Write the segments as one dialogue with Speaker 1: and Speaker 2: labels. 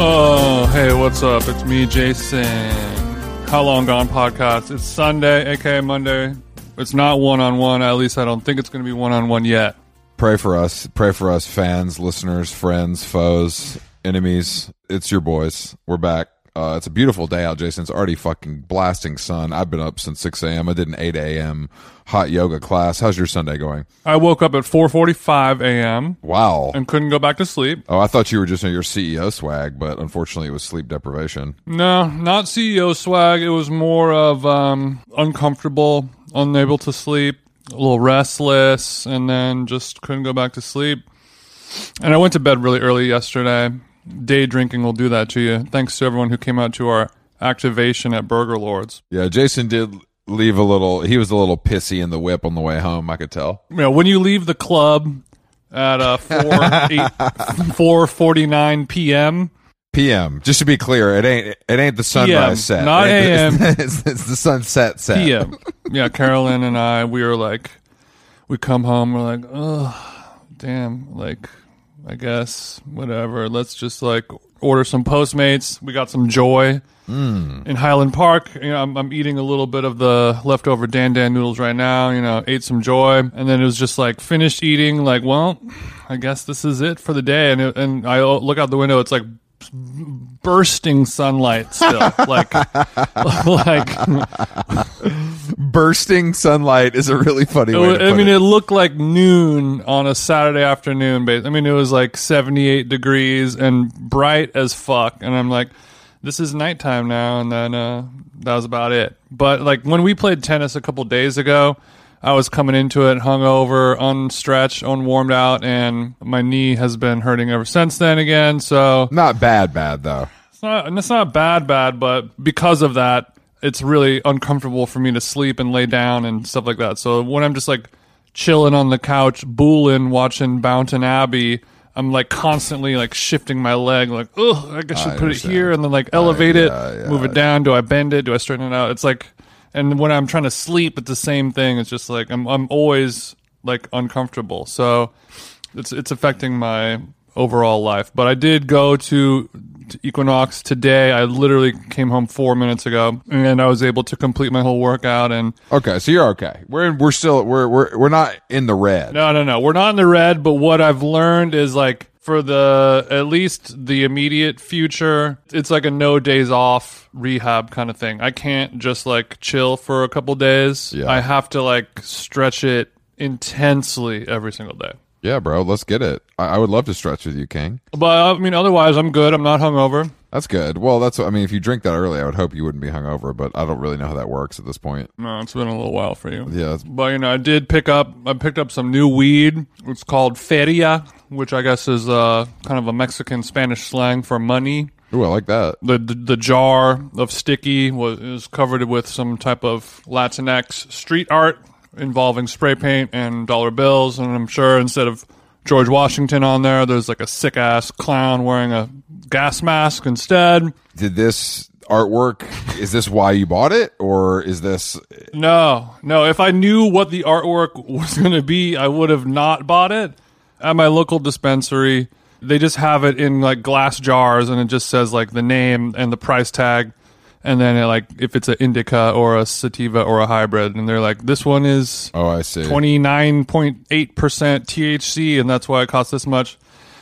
Speaker 1: Oh, hey, what's up? It's me, Jason. How Long Gone podcast. It's Sunday, aka Monday. It's not one on one. At least I don't think it's going to be one on one yet.
Speaker 2: Pray for us. Pray for us, fans, listeners, friends, foes, enemies. It's your boys. We're back. Uh, it's a beautiful day out, Jason. It's already fucking blasting sun. I've been up since 6 a.m. I did an 8 a.m. hot yoga class. How's your Sunday going?
Speaker 1: I woke up at 4:45 a.m.
Speaker 2: Wow.
Speaker 1: and couldn't go back to sleep.
Speaker 2: Oh, I thought you were just in your CEO swag, but unfortunately it was sleep deprivation.
Speaker 1: No, not CEO swag. It was more of um, uncomfortable, unable to sleep, a little restless, and then just couldn't go back to sleep. And I went to bed really early yesterday. Day drinking will do that to you. Thanks to everyone who came out to our activation at Burger Lords.
Speaker 2: Yeah, Jason did leave a little, he was a little pissy in the whip on the way home, I could tell.
Speaker 1: You know, when you leave the club at uh, 4 4:49 p.m.
Speaker 2: PM. Just to be clear, it ain't it ain't the sunrise set.
Speaker 1: not
Speaker 2: It
Speaker 1: AM.
Speaker 2: It's, it's the sunset set.
Speaker 1: PM. yeah, Carolyn and I, we were like, we come home, we're like, oh, damn, like, I guess, whatever. Let's just like order some Postmates. We got some joy hmm. in Highland Park. You know, I'm, I'm eating a little bit of the leftover Dan Dan noodles right now. You know, ate some joy, and then it was just like finished eating. Like, well, I guess this is it for the day. And it, and I oh, look out the window. It's like bursting sunlight still like like
Speaker 2: Bursting sunlight is a really funny way
Speaker 1: I mean,
Speaker 2: it.
Speaker 1: it looked like noon on a Saturday afternoon. I mean, it was like 78 degrees and bright as fuck. And I'm like, this is nighttime now. And then uh, that was about it. But like when we played tennis a couple days ago, I was coming into it hungover, unstretched, unwarmed out, and my knee has been hurting ever since then again. So
Speaker 2: Not bad, bad though.
Speaker 1: it's not, and it's not bad, bad, but because of that, it's really uncomfortable for me to sleep and lay down and stuff like that. So when I'm just like chilling on the couch, booling, watching Downton Abbey, I'm like constantly like shifting my leg, like, oh, I guess I should
Speaker 2: I
Speaker 1: put it here and then like elevate it,
Speaker 2: yeah, yeah.
Speaker 1: move it down. Do I bend it? Do I straighten it out? It's like, and when I'm trying to sleep, it's the same thing. It's just like I'm I'm always like uncomfortable. So it's it's affecting my overall life. But I did go to, to Equinox today. I literally came home four minutes ago, and I was able to complete my whole workout. And
Speaker 2: Okay, so you're okay. We're we're still we're we're we're not in the red.
Speaker 1: no, no, no, we're not in the red. But what I've learned is like for the at least the immediate future, it's like a no days off rehab kind of thing. I can't just like chill for a couple days.
Speaker 2: Yeah.
Speaker 1: I have to like stretch it intensely every single day.
Speaker 2: Yeah, bro, let's get it. I, I would love to stretch with you, King.
Speaker 1: But I mean, otherwise, I'm good. I'm not hungover.
Speaker 2: That's good. Well, that's I mean, if you drink that early, I would hope you wouldn't be hungover, but I don't really know how that works at this point.
Speaker 1: No, it's been a little while for you.
Speaker 2: Yeah, it's-
Speaker 1: But you know, I did pick up. I picked up some new weed. It's called feria, which I guess is uh, kind of a Mexican Spanish slang for money.
Speaker 2: ooh, I like that.
Speaker 1: The, the the jar of sticky was is covered with some type of Latinx street art involving spray paint and dollar bills. And I'm sure instead of George Washington on there, there's like a sick ass clown wearing a gas mask instead.
Speaker 2: Did this artwork? Is this why you bought it, or is this?
Speaker 1: No, no. If I knew what the artwork was going to be, I would have not bought it. At my local dispensary, they just have it in like glass jars, and it just says like the name and the price tag, and then it, like if it's an indica or a sativa or a hybrid, and they're like, this one is
Speaker 2: Oh, I see.
Speaker 1: twenty nine point eight percent THC, and that's why it costs this much.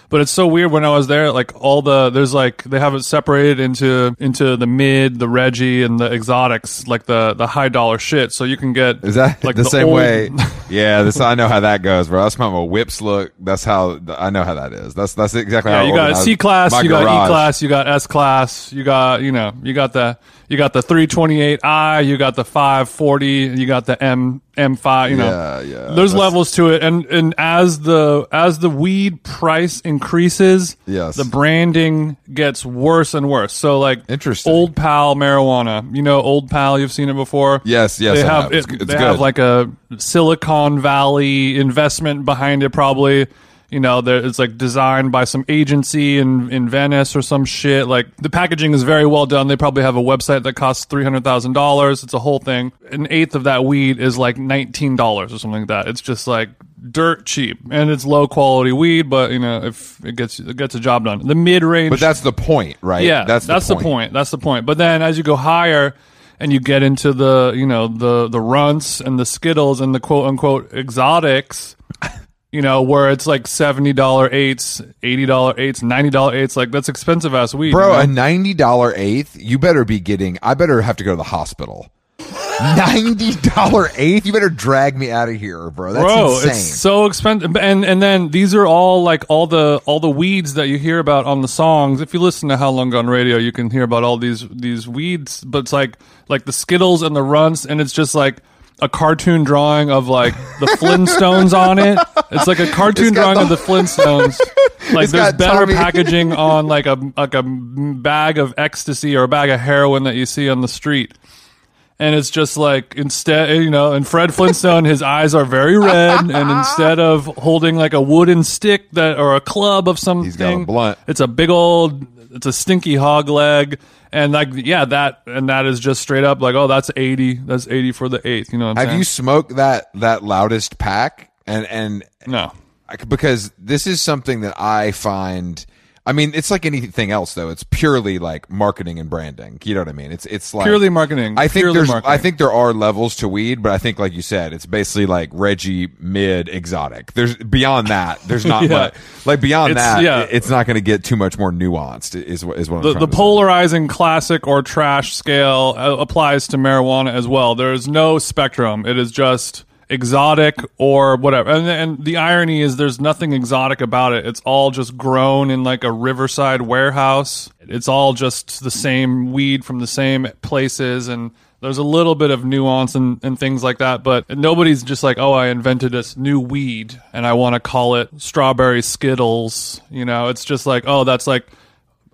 Speaker 1: But it's so weird when I was there, like all the there's like they have it separated into into the mid, the Reggie, and the exotics, like the the high dollar shit. So you can get
Speaker 2: Is that
Speaker 1: like
Speaker 2: the, same
Speaker 1: old-
Speaker 2: way? Yeah, this I know how that goes, bro. That's my whips look. That's how I know how that is. That's that's exactly
Speaker 1: Yeah,
Speaker 2: how
Speaker 1: you got C class, you got. E class, you got S class, you got you know you got the you got the 328i, you got the 540, you got the M M5. You know,
Speaker 2: Yeah, yeah,
Speaker 1: There's levels to it, and and as the as the weed price increases,
Speaker 2: Yes.
Speaker 1: the branding gets worse and worse. So like
Speaker 2: Interesting.
Speaker 1: Old Pal marijuana, you know, Old Pal, you've seen it before.
Speaker 2: Yes, yes,
Speaker 1: they
Speaker 2: I
Speaker 1: have,
Speaker 2: have.
Speaker 1: It,
Speaker 2: g- it's
Speaker 1: they have like a Silicon Valley investment behind it, probably. You know, there, it's like designed by some agency in, in Venice or some shit. Like the packaging is very well done. They probably have a website that costs three hundred thousand dollars. It's a whole thing. An eighth of that weed is like nineteen dollars or something like that. It's just like dirt cheap, and it's low quality weed. But you know, if it gets it gets a job done, the mid range.
Speaker 2: But that's the point, right?
Speaker 1: Yeah,
Speaker 2: that's
Speaker 1: that's,
Speaker 2: the,
Speaker 1: the, point. That's the point. But then as you go higher and you get into the you know the the runts and the skittles and the quote unquote exotics, you know where it's like seventy dollar eights, eighty dollar eights, ninety dollar eights, like that's expensive ass weed,
Speaker 2: Bro,
Speaker 1: you know?
Speaker 2: a ninety dollar eighth, you better be getting. I better have to go to the hospital. Ninety dollar eighth, you better drag me out of here, bro. That's
Speaker 1: Bro,
Speaker 2: insane.
Speaker 1: it's so expensive, and and then these are all like all the all the weeds that you hear about on the songs. If you listen to How Long Gone Radio, you can hear about all these these weeds. But it's like like the Skittles and the Runts, and it's just like a cartoon drawing of like the Flintstones on it. It's like a cartoon drawing
Speaker 2: the-
Speaker 1: of the Flintstones. Like
Speaker 2: It's
Speaker 1: there's better
Speaker 2: Tommy-
Speaker 1: packaging on like a like a bag of ecstasy or a bag of heroin that you see on the street and it's just like instead you know and fred flintstone his eyes are very red and instead of holding like a wooden stick that or a club of something
Speaker 2: He's got a blunt.
Speaker 1: it's a big old it's a stinky hog leg and like yeah that and that is just straight up like oh that's 80 that's 80 for the eighth you know
Speaker 2: have
Speaker 1: saying
Speaker 2: you smoked that that loudest pack? And and
Speaker 1: no
Speaker 2: I- because this is something that I find. I mean, it's like anything else, though. It's purely like marketing and branding. You know what I mean? It's it's like
Speaker 1: Purely marketing.
Speaker 2: I think
Speaker 1: Purely
Speaker 2: there's
Speaker 1: marketing.
Speaker 2: I think there are levels to weed, but I think like you said, it's basically like Reggie mid exotic. There's beyond that. There's not
Speaker 1: Yeah.
Speaker 2: much like beyond
Speaker 1: It's-
Speaker 2: that.
Speaker 1: yeah.
Speaker 2: it- It's not going to get too much more nuanced. Is what is what
Speaker 1: the, the
Speaker 2: to say.
Speaker 1: polarizing classic or trash scale uh, applies to marijuana as well. There is no spectrum. It is just exotic or whatever. And, and the irony is there's nothing exotic about it. It's all just grown in like a riverside warehouse. It's all just the same weed from the same places and there's a little bit of nuance and, and things like that, but nobody's just like, oh, I invented this new weed and I want to call it strawberry Skittles. You know, it's just like, oh, that's like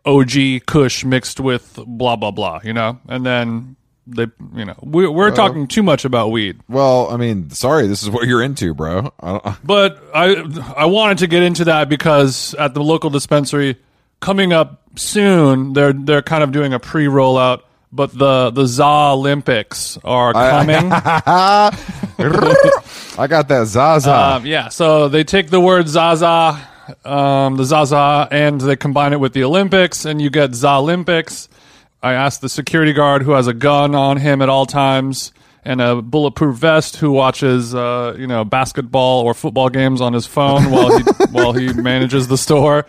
Speaker 1: OG Kush mixed with blah blah blah, you know, and then they, you know, we, we're talking too much about weed.
Speaker 2: Well, I mean, sorry, this is what you're into, bro. I
Speaker 1: But I I wanted to get into that because at the local dispensary coming up soon, they're they're kind of doing a pre rollout. But the the ZA Olympics are coming.
Speaker 2: I got that Zaza.
Speaker 1: Um, yeah, so they take the word Zaza, um, the Zaza, and they combine it with the Olympics, and you get Za Olympics. I asked the security guard who has a gun on him at all times and a bulletproof vest who watches, uh, you know, basketball or football games on his phone while he while he manages the store,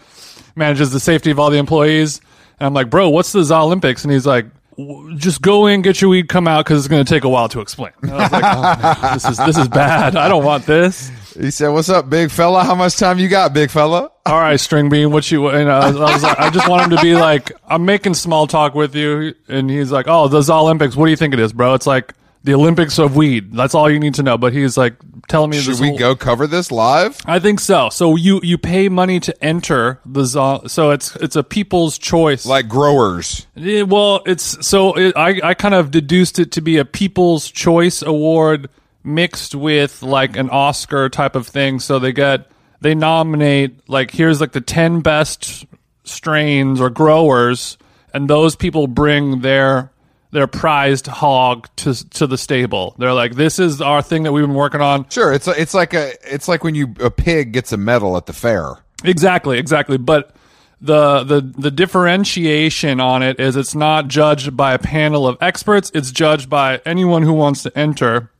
Speaker 1: manages the safety of all the employees. And I'm like, bro, what's the Olympics? And he's like. "W- Just go in, get your weed, come out, because it's going to take a while to explain. And I was like, oh, no, this is this is bad. I don't want this.
Speaker 2: he said, "What's up, big fella? How much time you got, big fella?"
Speaker 1: all right, string bean, what you? And I was, I was like, I just want him to be like, I'm making small talk with you, and he's like, oh, those Olympics. What do you think it is, bro? It's like the Olympics of weed. That's all you need to know. But he's like telling me
Speaker 2: Should we
Speaker 1: whole-
Speaker 2: go cover this live?
Speaker 1: I think so. So you you pay money to enter the. So it's it's a people's choice.
Speaker 2: Like growers.
Speaker 1: Yeah, well, it's so it, I I kind of deduced it to be a People's Choice Award mixed with like an Oscar type of thing. So they get they nominate like here's like the ten best strains or growers, and those people bring their their prized hog to to the stable. They're like, "This is our thing that we've been working on."
Speaker 2: Sure, it's it's like a it's like when you a pig gets a medal at the fair.
Speaker 1: Exactly, exactly. But the the the differentiation on it is it's not judged by a panel of experts. It's judged by anyone who wants to enter.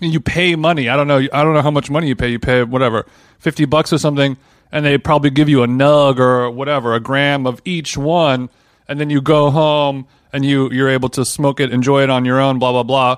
Speaker 1: You pay money. I don't know. I don't know how much money you pay. You pay whatever, fifty bucks or something, and they probably give you a nug or whatever, a gram of each one, and then you go home and you you're able to smoke it, enjoy it on your own, blah blah blah,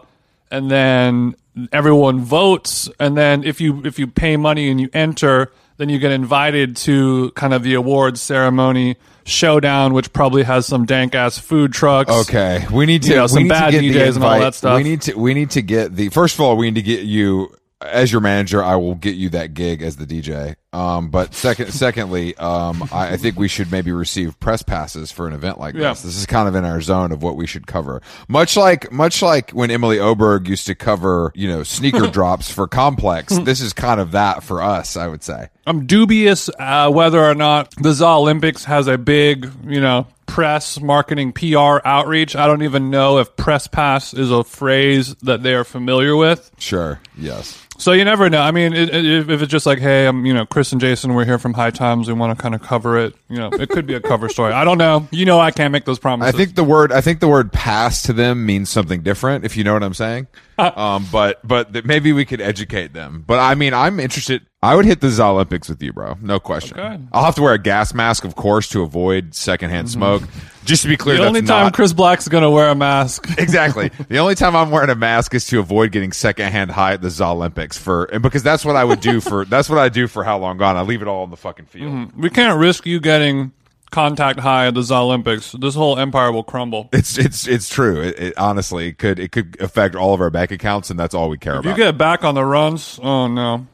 Speaker 1: and then everyone votes, and then if you if you pay money and you enter, then you get invited to kind of the awards ceremony showdown, which probably has some dank ass food trucks.
Speaker 2: Okay, we need to
Speaker 1: You know,
Speaker 2: we
Speaker 1: some
Speaker 2: need
Speaker 1: bad
Speaker 2: to get the
Speaker 1: DJs and all that stuff.
Speaker 2: We need to we need to get the first of all we need to get you as your manager. I will get you that gig as the DJ. Um, but second, secondly, um, I, I think we should maybe receive press passes for an event like
Speaker 1: Yeah.
Speaker 2: this. This is kind of in our zone of what we should cover. Much like much like when Emily Oberg used to cover, you know, sneaker drops for Complex. This is kind of that for us. I would say.
Speaker 1: I'm dubious uh, whether or not the ZA Olympics has a big, you know, press marketing PR outreach. I don't even know if press pass is a phrase that they are familiar with.
Speaker 2: Sure. Yes.
Speaker 1: So you never know. I mean, it, it, if it's just like, hey, I'm, you know, Chris and Jason, we're here from High Times. We want to kind of cover it. You know, it could be a cover story. I don't know. You know, I can't make those promises.
Speaker 2: I think the word I think the word pass to them means something different. If you know what I'm saying, um, but but th- maybe we could educate them. But I mean, I'm interested. I would hit the Olympics with you, bro. No question.
Speaker 1: Okay. Mm-hmm.
Speaker 2: I'll have to wear a gas mask, of course, to avoid secondhand smoke. Just to be clear,
Speaker 1: the
Speaker 2: that's
Speaker 1: only time
Speaker 2: not
Speaker 1: Chris Black's gonna wear a mask.
Speaker 2: exactly the only time I'm wearing a mask is to avoid getting secondhand high at the ZA Olympics for, and because that's what I would do for that's what I do for how long gone. I leave it all in the fucking field. Mm-hmm.
Speaker 1: we can't risk you getting contact high at the ZA Olympics. This whole empire will crumble.
Speaker 2: It's it's it's true. It, it honestly it could it could affect all of our bank accounts, and that's all we care
Speaker 1: about. You
Speaker 2: about.
Speaker 1: get back on the runs, oh no,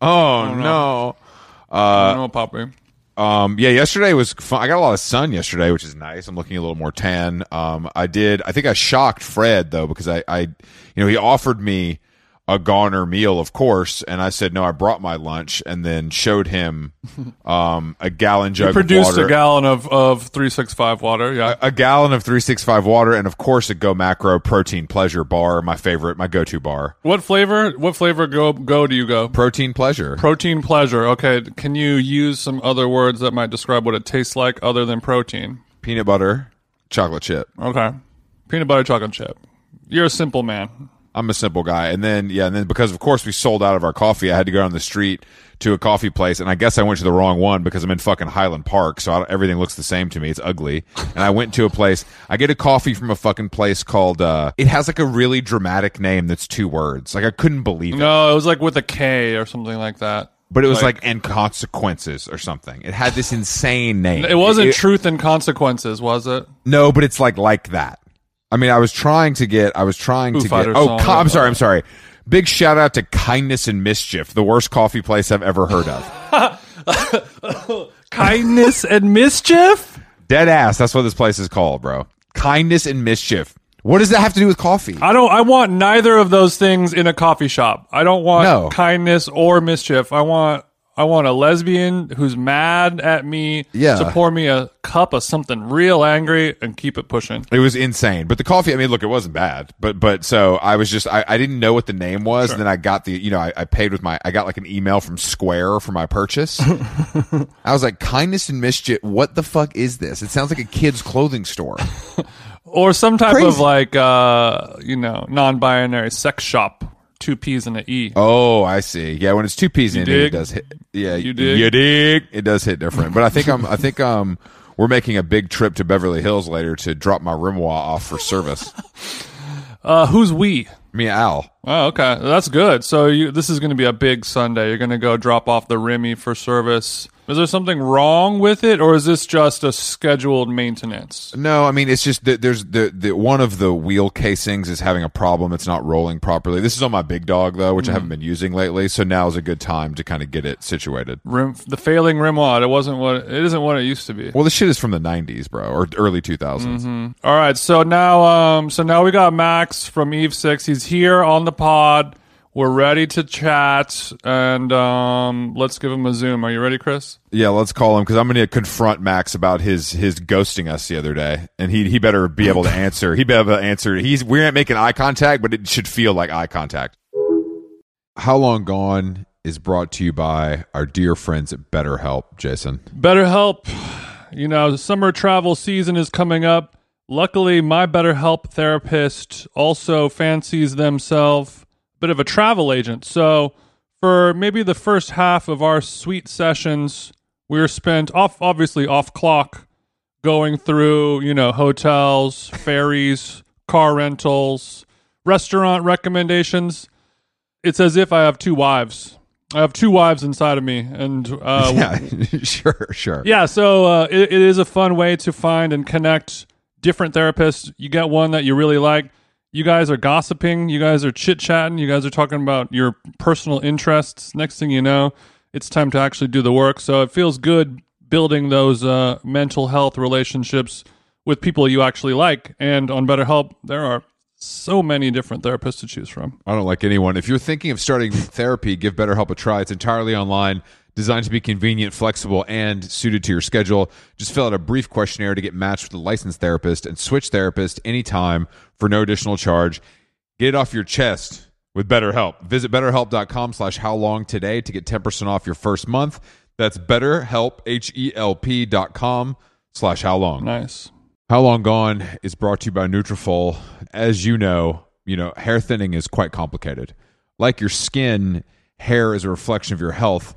Speaker 2: oh, oh no.
Speaker 1: oh, uh, no, Poppy.
Speaker 2: Um, yeah, yesterday was fun. I got a lot of sun yesterday, which is nice. I'm looking a little more tan. Um, I did. I think I shocked Fred though because I, I, you know, he offered me a goner meal, of course, and I said no. I brought my lunch, and then showed him um a gallon jug of
Speaker 1: Produced
Speaker 2: water.
Speaker 1: a gallon of of three six five water. Yeah.
Speaker 2: a gallon of 365 water and of course a GoMacro protein pleasure bar my favorite my go-to bar
Speaker 1: What flavor? What flavor go go do you go?
Speaker 2: protein pleasure
Speaker 1: Protein pleasure. Okay, can you use some other words that might describe what it tastes like other than protein?
Speaker 2: peanut butter chocolate chip
Speaker 1: Okay, peanut butter chocolate chip. You're a simple man.
Speaker 2: I'm a simple guy. And then, yeah, and then because of course we sold out of our coffee, I had to go down the street to a coffee place. And I guess I went to the wrong one because I'm in fucking Highland Park. So I everything looks the same to me. It's ugly. And I went to a place, I get a coffee from a fucking place called, uh, it has like a really dramatic name that's two words. Like I couldn't believe it.
Speaker 1: No, it was like with a K or something like that.
Speaker 2: But it was
Speaker 1: Like-
Speaker 2: like, and consequences or something. It had this insane name.
Speaker 1: It wasn't
Speaker 2: It-
Speaker 1: truth and consequences, was it?
Speaker 2: No, but it's like like that. I mean, I was trying to get. I was trying
Speaker 1: Foo
Speaker 2: to
Speaker 1: Fighters
Speaker 2: get. Oh, co- I'm sorry. I'm sorry. Big shout out to Kindness and Mischief, the worst coffee place I've ever heard of.
Speaker 1: Kindness and mischief.
Speaker 2: Dead ass. That's what this place is called, bro. Kindness and Mischief. What does that have to do with coffee?
Speaker 1: I don't. I want neither of those things in a coffee shop. I don't want
Speaker 2: No.
Speaker 1: kindness or mischief. I want. I want a lesbian who's mad at me
Speaker 2: Yeah.
Speaker 1: to pour me a cup of something real angry and keep it pushing.
Speaker 2: It was insane. But the coffee, I mean, look, it wasn't bad. But but so I was just I, I didn't know what the name was. And then I got the you know, I, I paid with my I got like an email from Square for my purchase. I was like, kindness and mischief, what the fuck is this? It sounds like a kid's clothing store.
Speaker 1: Or some type
Speaker 2: Crazy.
Speaker 1: of like, uh, you know, non-binary sex shop. Two P's and an E.
Speaker 2: Oh, I see. Yeah, when it's two P's in E, it does hit. Yeah,
Speaker 1: You dig?
Speaker 2: You dig? It does hit different. But I think I'm. I think um, we're making a big trip to Beverly Hills later to drop my Rimowa off for service.
Speaker 1: Uh, who's we?
Speaker 2: Me and Al.
Speaker 1: Oh, okay, that's good. So you, this is going to be a big Sunday. You're going to go drop off the Remy for service. Is there something wrong with it, or is this just a scheduled maintenance?
Speaker 2: No, I mean it's just that there's the, the one of the wheel casings is having a problem. It's not rolling properly. This is on my big dog though, which I haven't been using lately. So now is a good time to kind of get it situated.
Speaker 1: Rim, the failing Rimwad. It wasn't what it isn't what it used to be.
Speaker 2: Well, this shit is from the '90s, bro, or early 2000s.
Speaker 1: All right, so now, um, so now we got Max from Eve Six. He's here on the pod. We're ready to chat, and um, let's give him a Zoom. Are you ready, Chris?
Speaker 2: Yeah, let's call him because I'm going to confront Max about his his ghosting us the other day, and he he better be able to answer. He better be able to answer. He's we're not making eye contact, but it should feel like eye contact. How long gone is brought to you by our dear friends at BetterHelp, Jason.
Speaker 1: BetterHelp. You know, summer travel season is coming up. Luckily, my BetterHelp therapist also fancies themselves a bit of a travel agent. So, for maybe the first half of our sweet sessions, we were spent off, obviously off clock, going through, you know, hotels, ferries, car rentals, restaurant recommendations. It's as if I have two wives. I have two wives inside of me, and uh,
Speaker 2: yeah, sure, sure.
Speaker 1: Yeah, so uh, it, it is a fun way to find and connect different therapists. You get one that you really like. You guys are gossiping. You guys are chit chatting. You guys are talking about your personal interests. Next thing you know, it's time to actually do the work. So it feels good building those uh, mental health relationships with people you actually like. And on BetterHelp, there are so many different therapists to choose from.
Speaker 2: I don't like anyone. If you're thinking of starting therapy, give BetterHelp a try. It's entirely online, designed to be convenient, flexible, and suited to your schedule. Just fill out a brief questionnaire to get matched with a licensed therapist and switch therapist anytime for no additional charge. Get it off your chest with BetterHelp. Visit betterhelp.com slash how long today to get 10% off your first month. That's betterhelp, H-E-L-P dot com slash how long.
Speaker 1: Nice.
Speaker 2: How Long Gone is brought to you by Nutrafol. As you know, you know, hair thinning is quite complicated. Like your skin, hair is a reflection of your health.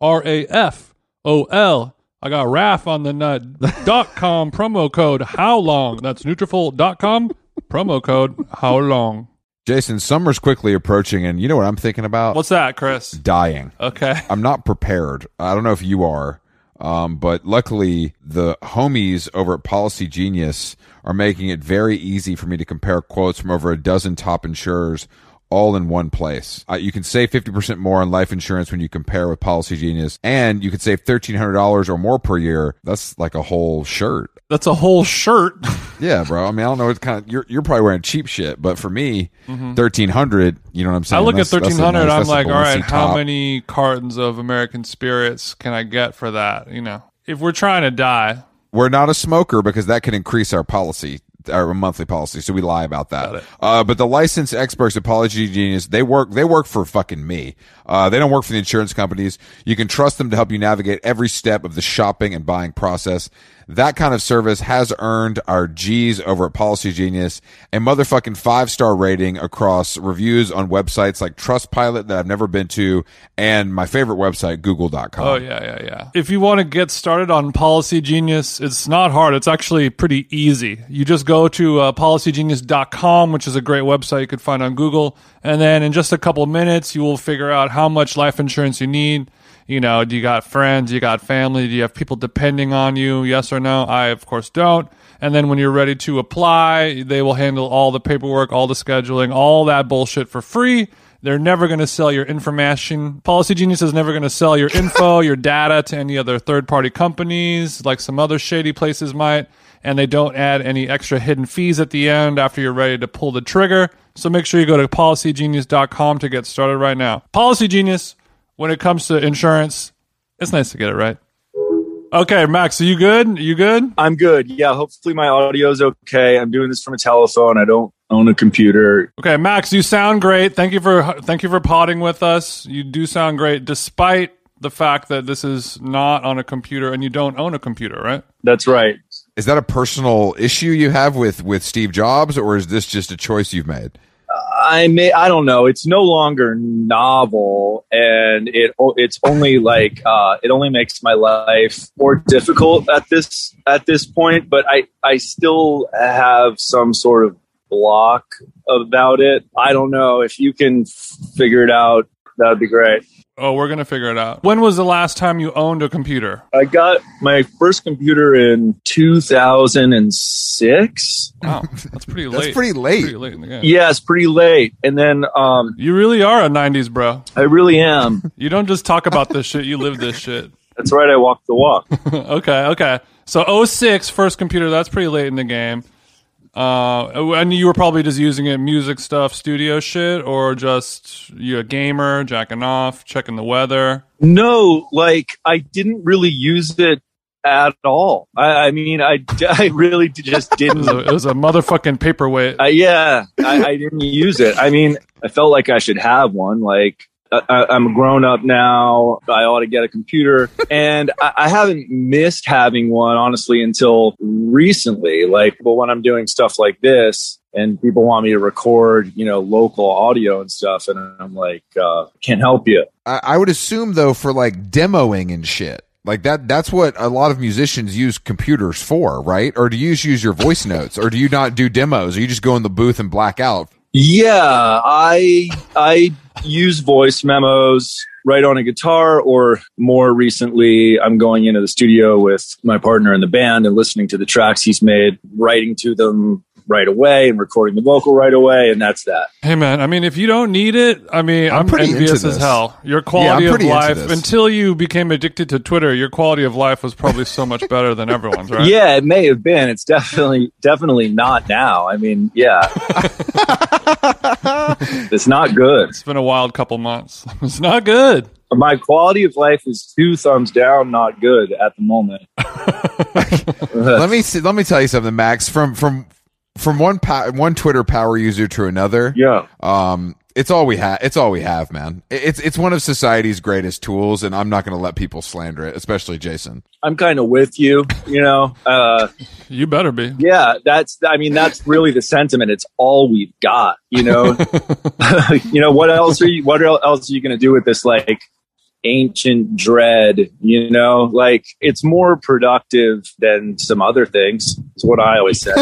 Speaker 1: N-U-T-R-A-F-O-L. I got RAF on the nut. dot com promo code how long. That's Nutrafol.com promo code how long.
Speaker 2: Jason, summer's quickly approaching, and you know what I'm thinking about?
Speaker 1: What's that, Chris?
Speaker 2: Dying.
Speaker 1: Okay.
Speaker 2: I'm not prepared. I don't know if you are. Um, but luckily, the homies over at Policy Genius are making it very easy for me to compare quotes from over a dozen top insurers all in one place. Uh, you can save 50% more on life insurance when you compare with Policy Genius, and you can save $1,300 or more per year. That's like a whole shirt.
Speaker 1: That's a whole shirt.
Speaker 2: yeah, bro. I mean, I don't know what kind of, you're, you're probably wearing cheap shit, but for me, mm-hmm. 1300 you know what I'm saying?
Speaker 1: I look that's, at 1300 nice, I'm like, all right, how many cartons of American spirits can I get for that? You know, if we're trying to die.
Speaker 2: We're not a smoker because that could increase our policy our monthly policy, so we lie about that. Uh, but the licensed experts at Policy Genius, they work, they work for fucking me. Uh, they don't work for the insurance companies. You can trust them to help you navigate every step of the shopping and buying process. That kind of service has earned our G's over at Policy Genius a motherfucking five star rating across reviews on websites like Trustpilot that I've never been to and my favorite website, google.com.
Speaker 1: Oh, yeah, yeah, yeah. If you want to get started on Policy Genius, it's not hard. It's actually pretty easy. You just go to uh, policygenius.com, which is a great website you could find on Google. And then in just a couple minutes, you will figure out how much life insurance you need you know, do you got friends? Do you got family? Do you have people depending on you? Yes or no? I, of course, don't. And then when you're ready to apply, they will handle all the paperwork, all the scheduling, all that bullshit for free. They're never going to sell your information. Policy Genius is never going to sell your info, your data to any other third party companies like some other shady places might. And they don't add any extra hidden fees at the end after you're ready to pull the trigger. So make sure you go to policygenius.com to get started right now. Policy Genius, when it comes to insurance, it's nice to get it right. Okay, Max, are you good? Are you good?
Speaker 3: I'm good. Yeah, hopefully my audio is okay. I'm doing this from a telephone. I don't own a computer.
Speaker 1: Okay, Max, you sound great. Thank you for thank you for potting with us. You do sound great, despite the fact that this is not on a computer and you don't own a computer, right?
Speaker 3: That's right.
Speaker 2: Is that a personal issue you have with with Steve Jobs, or is this just a choice you've made?
Speaker 3: I may I don't know. It's no longer novel, and it it's only like uh, it only makes my life more difficult at this at this point. But I I still have some sort of block about it. I don't know if you can figure it out. That would be great.
Speaker 1: Oh, we're gonna figure it out. When was the last time you owned a computer?
Speaker 3: I got my first computer in 2006.
Speaker 1: Wow, that's pretty late.
Speaker 2: That's pretty late.
Speaker 1: Pretty late in the game.
Speaker 3: Yeah, it's pretty late. And then um,
Speaker 1: You really are a '90s bro.
Speaker 3: I really am.
Speaker 1: You don't just talk about this shit. You live this shit.
Speaker 3: That's right. I walked the walk.
Speaker 1: okay, okay. So 06, first computer. That's pretty late in the game. Uh, and you were probably just using it music stuff, studio shit, or just you a gamer, jacking off, checking the weather.
Speaker 3: No, like I didn't really use it at all. I, I mean, I, I really just
Speaker 1: It was,
Speaker 3: didn't.
Speaker 1: a, it was a motherfucking paperweight.
Speaker 3: I, yeah, I, I didn't use it. I mean, I felt like I should have one. Like I, I'm grown up now. I ought to get a computer, and I, I haven't missed having one honestly until recently. Like, but when I'm doing stuff like this. And people want me to record, you know, local audio and stuff, and I'm like, uh, can't help you.
Speaker 2: I, I would assume though for like demoing and shit. Like that that's what a lot of musicians use computers for, right? Or do you just use your voice notes? Or do you not do demos? Or you just go in the booth and black out?
Speaker 3: Yeah, I I use voice memos right on a guitar or more recently I'm going into the studio with my partner in the band and listening to the tracks he's made, writing to them right away and recording the vocal right away and that's that.
Speaker 1: Hey man, I mean, if you don't need it, I mean,
Speaker 2: I'm
Speaker 1: I'm,
Speaker 2: pretty
Speaker 1: envious
Speaker 2: into
Speaker 1: as hell. Your quality
Speaker 2: I'm
Speaker 1: of life, until you became addicted to Twitter, your quality of life was probably so much better than everyone's, right?
Speaker 3: Yeah, it may have been. It's definitely definitely not now. I mean, yeah. it's not good.
Speaker 1: It's been a wild couple months. It's not good.
Speaker 3: My quality of life is two thumbs down, not good at the moment.
Speaker 2: let me see, let me tell you something, Max. From from from one po- one Twitter power user to another,
Speaker 3: Yeah.
Speaker 2: um, it's all we have. It's all we have, man. It's it's one of society's greatest tools, and I'm not going to let people slander it, especially Jason.
Speaker 3: I'm kind of with you, you know. Uh
Speaker 1: You better be.
Speaker 3: Yeah, that's. I mean, that's really the sentiment. It's all we've got. You know. you know what else are you? What else are you going to do with this like ancient dread? You know, like it's more productive than some other things. Is what I always say.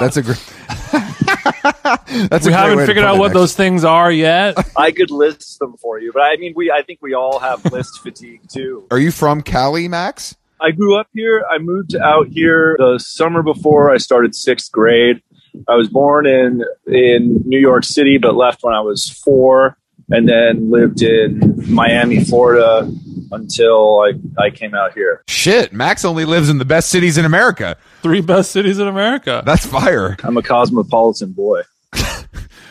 Speaker 2: That's a great. That's
Speaker 1: We
Speaker 2: a great way
Speaker 1: haven't figured out what
Speaker 2: Max.
Speaker 1: those things are yet.
Speaker 3: I could list them for you, but I mean, we. I think we all have list fatigue too.
Speaker 2: Are you from Cali, Max?
Speaker 3: I grew up here. I moved out here the summer before I started sixth grade. I was born in in New York City, but left when I was four, and then lived in Miami, Florida, until I, I came out here.
Speaker 2: Shit, Max only lives in the best cities in America.
Speaker 1: Three best cities in America.
Speaker 2: That's fire.
Speaker 3: I'm a cosmopolitan boy.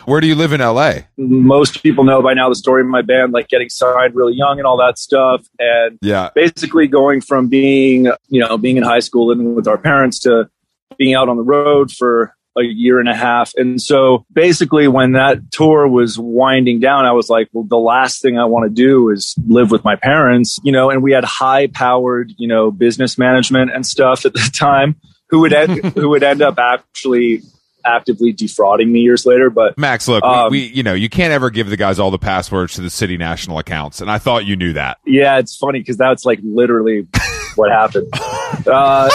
Speaker 2: Where do you live in LA?
Speaker 3: Most people know by now the story of my band, like getting signed really young and all that stuff, and
Speaker 2: Yeah.
Speaker 3: basically going from being you know being in high school living with our parents to being out on the road for a year and a half and so basically when that tour was winding down i was like well the last thing i want to do is live with my parents you know and we had high powered you know business management and stuff at the time who would end who would end up actually actively defrauding me years later but
Speaker 2: Max, look,
Speaker 3: Um,
Speaker 2: we, we, you know, you can't ever give the guys all the passwords to the city national accounts, and I thought you knew that.
Speaker 3: Yeah, it's funny because that's like literally what happened. Uh,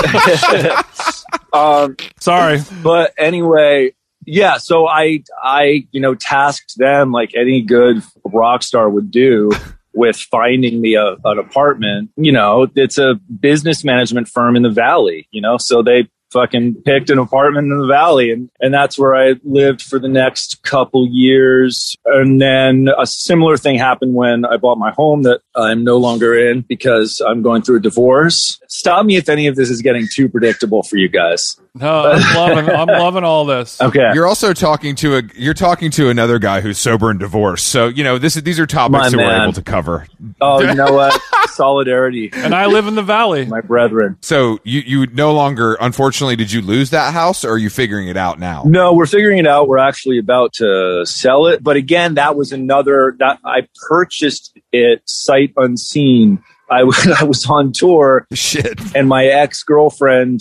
Speaker 3: um,
Speaker 1: Sorry.
Speaker 3: but anyway, yeah. So I, I, you know, tasked them like any good rock star would do with finding me a, an apartment. You know, it's a business management firm in the valley. You know, so they fucking picked an apartment in the valley and, and that's where I lived for the next couple years. And then a similar thing happened when I bought my home that I'm no longer in because I'm going through a divorce. Stop me if any of this is getting too predictable for you guys.
Speaker 1: No, I'm loving. I'm loving all this.
Speaker 3: Okay.
Speaker 2: You're also talking to a you're talking to another guy who's sober and divorced. So you know this is these are topics
Speaker 3: My
Speaker 2: that we're able to cover.
Speaker 3: Oh, you know what? solidarity,
Speaker 1: And I live in the valley.
Speaker 3: my brethren.
Speaker 2: So you you no longer unfortunately did you lose that house or are you figuring it out now?
Speaker 3: No, we're figuring it out. We're actually about to sell it, but again, that was another that I purchased it sight unseen. I, I was on tour
Speaker 2: Shit.
Speaker 3: and my ex girlfriend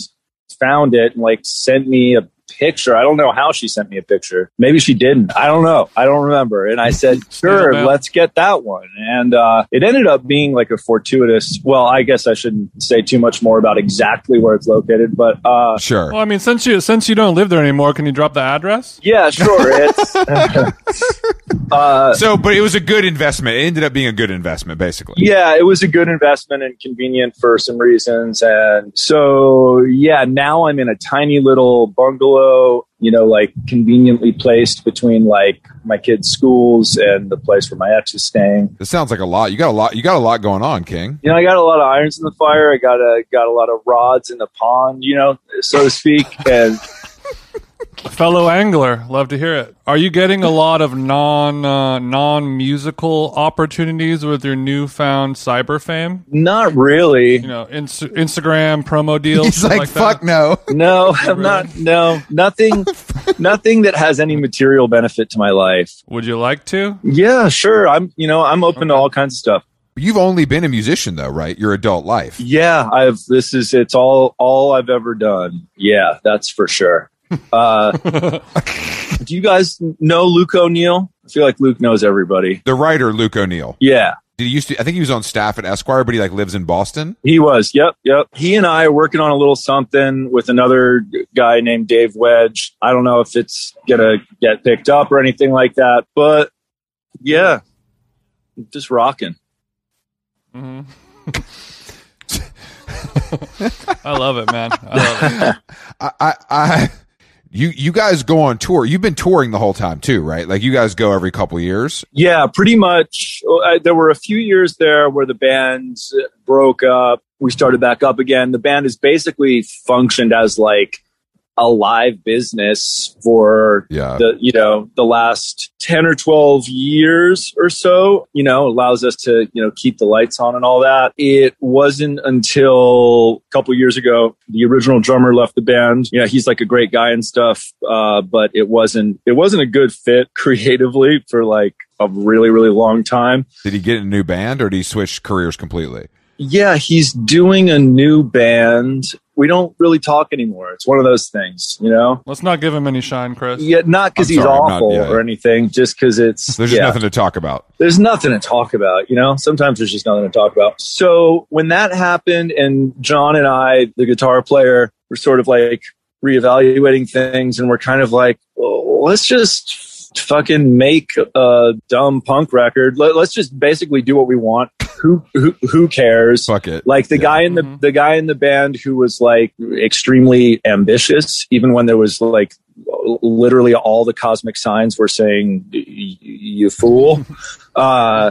Speaker 3: found it and like sent me a picture. I don't know how she sent me a picture. Maybe she didn't. I don't know. I don't remember. And I said, sure,
Speaker 1: mail.
Speaker 3: let's get that one. And uh, it ended up being like a fortuitous. Well, I guess I shouldn't say too much more about exactly where it's located, but uh,
Speaker 2: Sure.
Speaker 1: Well, I mean, since you since you don't live there anymore, can you drop the address?
Speaker 3: yeah, sure. It's uh,
Speaker 2: So, but it was a good investment. It ended up being a good investment, basically.
Speaker 3: yeah, it was a good investment and convenient for some reasons. And so, yeah, now I'm in a tiny little bungalow, you know, like conveniently placed between like my kids' schools and the place where my ex is staying.
Speaker 2: This sounds like a lot. You got a lot. You got a lot going on, King.
Speaker 3: You know, I got a lot of irons in the fire. I got a got a lot of rods in the pond, you know, so to speak. And
Speaker 1: Fellow angler, love to hear it. Are you getting a lot of non uh, non musical opportunities with your newfound cyber fame?
Speaker 3: not really.
Speaker 1: You know, ins- Instagram promo deals.
Speaker 2: He's like,
Speaker 1: like
Speaker 2: fuck
Speaker 1: that?
Speaker 2: no.
Speaker 3: No, I'm not. No, nothing. nothing that has any material benefit to my life.
Speaker 1: Would you like to?
Speaker 3: Yeah, sure. I'm. You know, I'm open to all kinds of stuff.
Speaker 2: You've only been a musician though, right? Your adult life.
Speaker 3: Yeah, I've. This is. It's all. All I've ever done. Yeah, that's for sure. Uh, do you guys know Luke O'Neill? I feel like Luke knows everybody.
Speaker 2: The writer Luke O'Neill.
Speaker 3: Yeah,
Speaker 2: Did he used to? I think he was on staff at Esquire, but he like lives in Boston.
Speaker 3: he was. Yep, yep. He and I are working on a little something with another guy named Dave Wedge. I don't know if it's gonna get picked up or anything like that, but yeah, just rocking.
Speaker 1: hmm I love it, man. I love it.
Speaker 2: I, I, I you, you guys go on tour. You've been touring the whole time too, right? Like you guys go every couple years.
Speaker 3: Yeah, pretty much. Uh, there were a few years there where the band broke up. We started back up again. The band has basically functioned as like a live business for
Speaker 2: Yeah.
Speaker 3: the you know the last 10 or 12 years or so you know allows us to you know keep the lights on and all that it wasn't until a couple years ago the original drummer left the band yeah he's like a great guy and stuff uh, but it wasn't it wasn't a good fit creatively for like a really really long time
Speaker 2: Did he get a new band or did he switch careers completely?
Speaker 3: Yeah he's doing a new band we don't really talk anymore it's one of those things you know
Speaker 1: Let's not give him any shine, Chris.
Speaker 3: yeah not because he's
Speaker 2: sorry, I'm not-
Speaker 3: awful
Speaker 2: yeah.
Speaker 3: or anything just because it's
Speaker 2: There's just nothing to talk about.
Speaker 3: there's nothing to talk about, you know? Sometimes there's just nothing to talk about. So when that happened and John and I, the guitar player, were sort of like reevaluating things and we're kind of like, well, let's just fucking make a dumb punk record. Let, us just basically do what we want. Who, who, who cares?
Speaker 2: Fuck it.
Speaker 3: like the
Speaker 2: Yeah.
Speaker 3: guy in the
Speaker 1: Mhm.
Speaker 3: the guy in the band who was like extremely ambitious even when there was like literally all the cosmic signs were saying "Y- y- you fool uh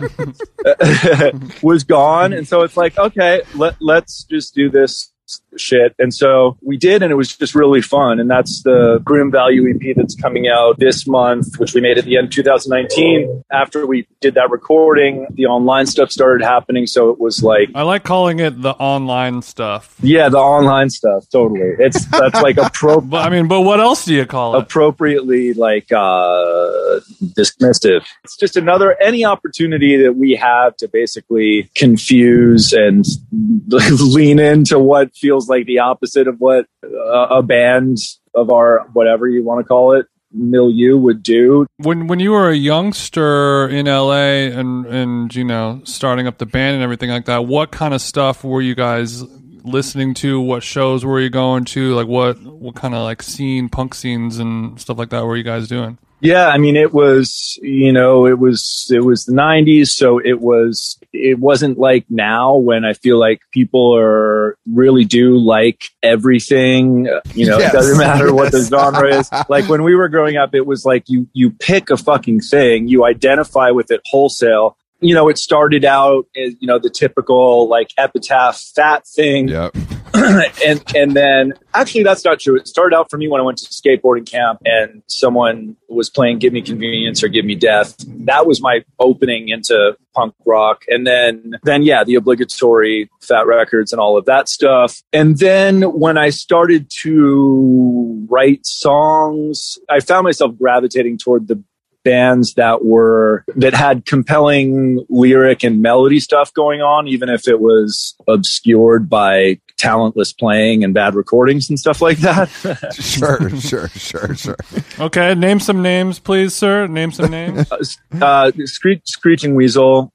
Speaker 3: was gone and so it's like okay let, let's just do this shit and so we did and it was just really fun and that's the grim value ep that's coming out this month which we made at the end of 2019 after we did that recording the online stuff started happening so it was like
Speaker 1: I like calling it the online stuff.
Speaker 3: yeah, the online stuff, totally. It's that's like appro-
Speaker 1: But I mean, but what else do you call it?
Speaker 3: appropriately like uh dismissive. It's just another any opportunity that we have to basically confuse and lean into what feels like the opposite of what uh, a band of our whatever you want to call it milieu would do.
Speaker 1: when when you were a youngster in LA and and you know starting up the band and everything like that, what kind of stuff were you guys listening to? What shows were you going to? Like what what kind of like scene, punk scenes and stuff like that were you guys doing?
Speaker 3: Yeah, I mean, it was, you know, it was, it was the '90s, so it was, it wasn't like now when I feel like people are really do like everything. You know,
Speaker 2: Yes.
Speaker 3: it doesn't matter what the genre is. Like when we were growing up, it was like you you pick a fucking thing, you identify with it wholesale. You know, it started out as you know the typical like epitaph fat thing
Speaker 2: Yep.
Speaker 3: and and then actually that's not true. It started out for me when I went to skateboarding camp and someone was playing "Give Me Convenience" or "Give Me Death." That was my opening into punk rock, and then then yeah, the obligatory Fat Wreck Chords and all of that stuff. And then when I started to write songs, I found myself gravitating toward the bands that were that had compelling lyric and melody stuff going on even if it was obscured by talentless playing and bad recordings and stuff like that
Speaker 2: sure, sure, sure, sure.
Speaker 1: Okay, name some names, please, sir. Name some names.
Speaker 3: uh, Screech, screeching weasel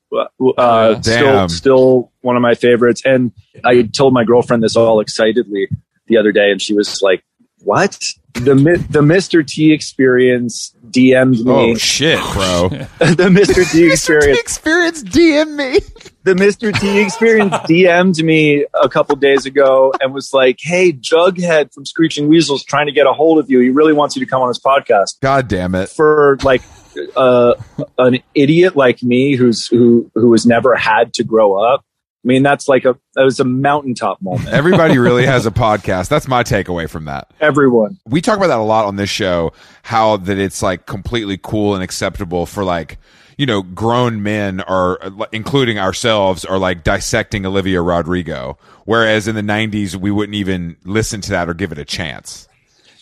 Speaker 3: uh,
Speaker 2: Damn.
Speaker 3: still still one of my favorites and i told my girlfriend this all excitedly the other day and she was like what the the mr t experience dm'd me
Speaker 2: Oh shit, bro.
Speaker 3: the mr t experience
Speaker 2: experience DM me.
Speaker 3: The Mr. T experience DM'd me a couple days ago and was like, Hey, Jughead from Screeching Weasels trying to get a hold of you. He really wants you to come on his podcast.
Speaker 2: God damn it.
Speaker 3: For like uh, an idiot like me who's who who has never had to grow up. I mean, that's like a that was a mountaintop moment.
Speaker 2: Everybody really has a podcast. That's my takeaway from that.
Speaker 3: Everyone.
Speaker 2: We talk about that a lot on this show, how that it's like completely cool and acceptable for like, you know, grown men are, including ourselves, are like dissecting Olivia Rodrigo. Whereas in the 90s, we wouldn't even listen to that or give it a chance.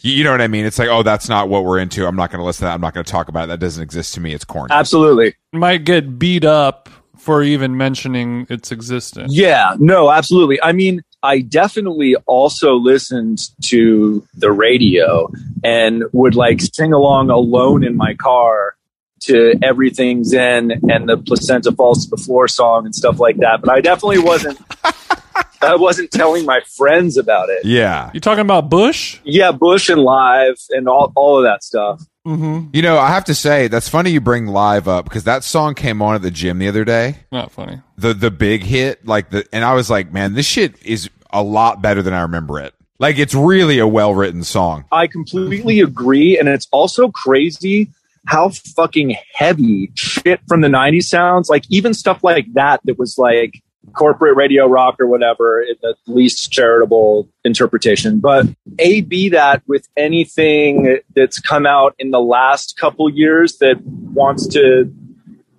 Speaker 2: You, you know what I mean? It's like, oh, that's not what we're into. I'm not going to listen to that. I'm not going to talk about it. That doesn't exist to me. It's corny.
Speaker 3: Absolutely.
Speaker 1: Might get beat up for even mentioning its existence.
Speaker 3: Yeah, no, absolutely. I mean, I definitely also listened to the radio and would like sing along alone in my car to Everything Zen and the Placenta Falls to the Floor song and stuff like that. But I definitely wasn't. I wasn't telling my friends about it.
Speaker 2: Yeah.
Speaker 1: You talking about Bush?
Speaker 3: Yeah, Bush and Live and all, all of that stuff.
Speaker 1: Mm-hmm.
Speaker 2: You know, I have to say, that's funny you bring live up because that song came on at the gym the other day.
Speaker 1: Not funny.
Speaker 2: The the big hit, like the and I was like, man, this shit is a lot better than I remember it. Like it's really a well written song.
Speaker 3: I completely agree. And it's also crazy how fucking heavy shit from the 90s sounds. Like even stuff like that, that was like corporate radio rock or whatever, the least charitable interpretation. But A, B that with anything that's come out in the last couple years that wants to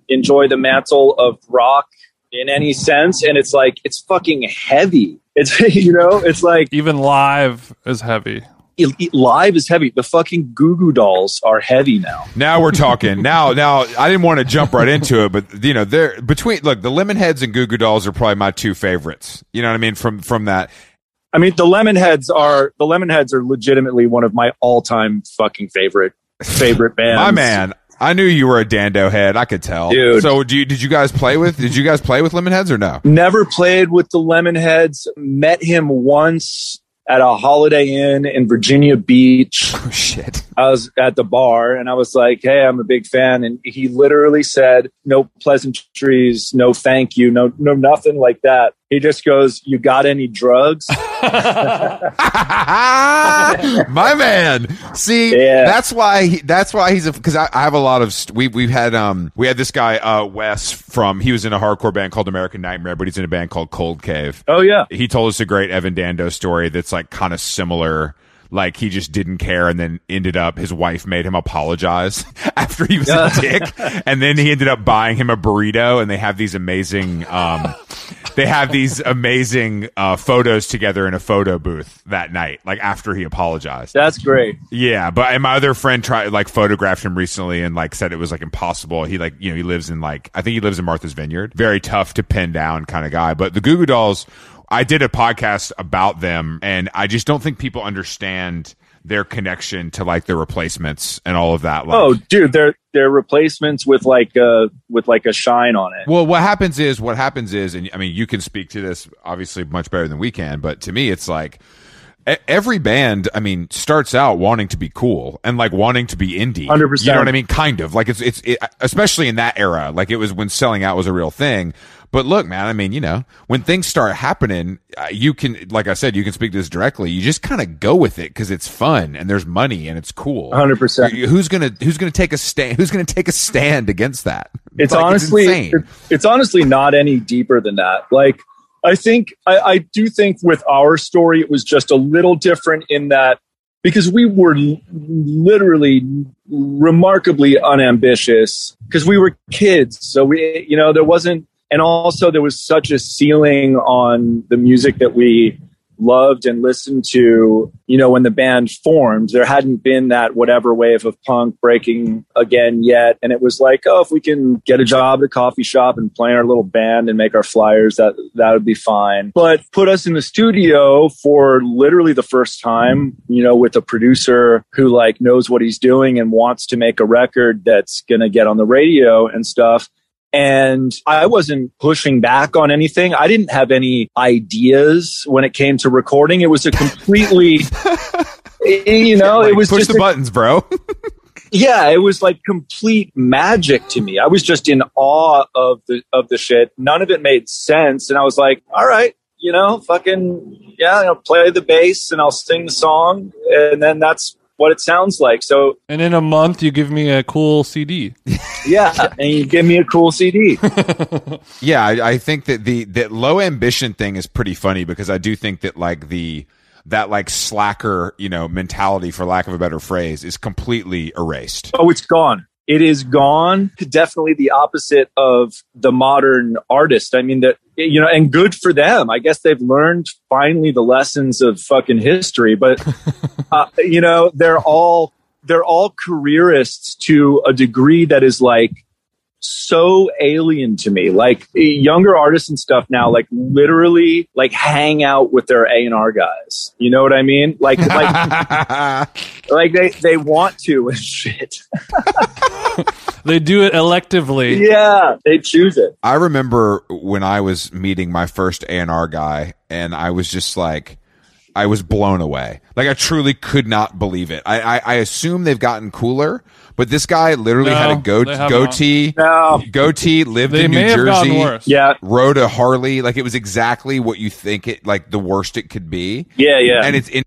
Speaker 3: enjoy the mantle of rock in any sense. And it's like, it's fucking heavy. It's, you know, it's like,
Speaker 1: Even live is heavy.
Speaker 3: Live is heavy. The fucking Goo Goo Dolls are heavy now.
Speaker 2: Now we're talking. now, now I didn't want to jump right into it, but you know, they're between look, the Lemonheads and Goo Goo Dolls are probably my two favorites. You know what I mean? From from that.
Speaker 3: I mean, the Lemonheads are the Lemonheads are legitimately one of my all-time fucking favorite favorite bands.
Speaker 2: My man, I knew you were a Dando head. I could tell.
Speaker 3: Dude.
Speaker 2: So, do you, did you guys play with? Did you guys play with Lemonheads or no?
Speaker 3: Never played with the Lemonheads. Met him once at a Holiday Inn in Virginia Beach.
Speaker 2: Oh shit.
Speaker 3: I was at the bar and I was like, "Hey, I'm a big fan," and he literally said, "No pleasantries, no thank you, no no nothing like that." He just goes, "You got any drugs?"
Speaker 2: My man. See,
Speaker 3: Yeah.
Speaker 2: that's why he, that's why he's a because I, I have a lot of st- we we've had um we had this guy uh Wes from he was in a hardcore band called American Nightmare, but he's in a band called Cold Cave.
Speaker 3: oh yeah,
Speaker 2: He told us a great Evan Dando story that's like kind of similar. Like he just didn't care, and then ended up his wife made him apologize after he was a dick, and then he ended up buying him a burrito, and they have these amazing um they have these amazing uh, photos together in a photo booth that night, like after he apologized.
Speaker 3: that's great.
Speaker 2: Yeah, but and my other friend tried like photographed him recently and like said it was like impossible. He like you know he lives in like I think he lives in Martha's Vineyard. Very tough to pin down kind of guy. But the Goo Goo Dolls, I did a podcast about them, and I just don't think people understand their connection to like the replacements and all of that. Like,
Speaker 3: Oh, dude, they're they're replacements with like uh with like a shine on it.
Speaker 2: Well, what happens is what happens is, and I mean, you can speak to this obviously much better than we can, but to me, it's like every band, I mean, starts out wanting to be cool and like wanting to be indie.
Speaker 3: 100%.
Speaker 2: You know what I mean? Kind of like it's it's it, especially in that era, like it was when selling out was a real thing. But look, man, I mean, you know, when things start happening, uh, you can, like I said, you can speak to this directly. You just kind of go with it because it's fun and there's money and it's cool.
Speaker 3: 100%.
Speaker 2: Who's gonna Who's gonna take a stand? Who's gonna take a stand against that?
Speaker 3: It's
Speaker 2: Like,
Speaker 3: honestly
Speaker 2: insane.
Speaker 3: it- it's honestly not any deeper than that. Like I think I, I do think with our story it was just a little different in that because we were literally remarkably unambitious because we were kids. So we, you know, there wasn't, and also there was such a ceiling on the music that we loved and listened to, you know, when the band formed. There hadn't been that whatever wave of punk breaking again yet. And it was like, oh, if we can get a job at a coffee shop and play our little band and make our flyers, that that would be fine. But put us in the studio for literally the first time, you know, with a producer who like knows what he's doing and wants to make a record that's gonna get on the radio and stuff. And I wasn't pushing back on anything. I didn't have any ideas when it came to recording. It was a completely, you know,
Speaker 2: Like,
Speaker 3: it was
Speaker 2: push
Speaker 3: just
Speaker 2: the
Speaker 3: a-
Speaker 2: buttons, bro.
Speaker 3: yeah, it was like complete magic to me. I was just in awe of the of the shit. None of it made sense, and I was like, all right, you know, fucking yeah, I'll play the bass and I'll sing the song, and then that's what it sounds like. So
Speaker 1: And in a month, you give me a cool CD.
Speaker 3: yeah, and you give me a cool CD.
Speaker 2: Yeah, I, I think that the that low ambition thing is pretty funny because I do think that like the that like slacker, you know, mentality for lack of a better phrase is completely erased.
Speaker 3: Oh, it's gone. It is gone. Definitely the opposite of the modern artist. I mean, that, you know, and good for them. I guess they've learned finally the lessons of fucking history, but, uh, you know, they're all, they're all careerists to a degree that is like so alien to me. Like younger artists and stuff now, like literally like hang out with their A and R guys. You know what I mean? Like, like, like they, they want to and shit.
Speaker 1: They do it electively.
Speaker 3: Yeah, they choose it.
Speaker 2: I remember when I was meeting my first A&R guy and I was just like I was blown away. Like I truly could not believe it. I I, I assume they've gotten cooler, but this guy literally
Speaker 1: No,
Speaker 2: had a goat,
Speaker 1: they
Speaker 2: goatee,
Speaker 3: No.
Speaker 2: goatee, lived
Speaker 1: They
Speaker 2: in New Jersey,
Speaker 1: worse.
Speaker 3: Yeah,
Speaker 2: rode a Harley. Like it was exactly what you think it like the worst it could be.
Speaker 3: yeah, yeah.
Speaker 2: And it's in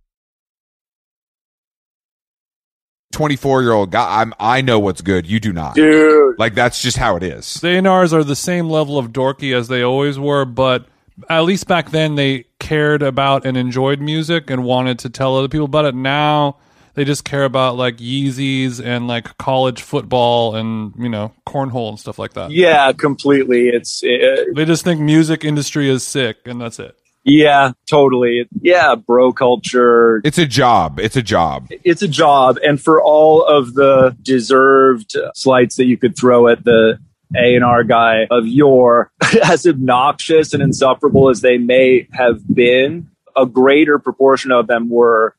Speaker 2: 24 year old guy. I'm I know what's good. You do not.
Speaker 3: Dude.
Speaker 2: Like that's just how it is.
Speaker 1: The A&Rs are the same level of dorky as they always were, but at least back then they cared about and enjoyed music and wanted to tell other people about it. Now they just care about like Yeezys and like college football and, you know, cornhole and stuff like that.
Speaker 3: Yeah, completely. It's uh,
Speaker 1: They just think music industry is sick and that's it.
Speaker 3: yeah, totally. Yeah, bro culture.
Speaker 2: It's a job. It's a job.
Speaker 3: It's a job, and for all of the deserved slights that you could throw at the A and R guy of yore, as obnoxious and insufferable as they may have been, a greater proportion of them were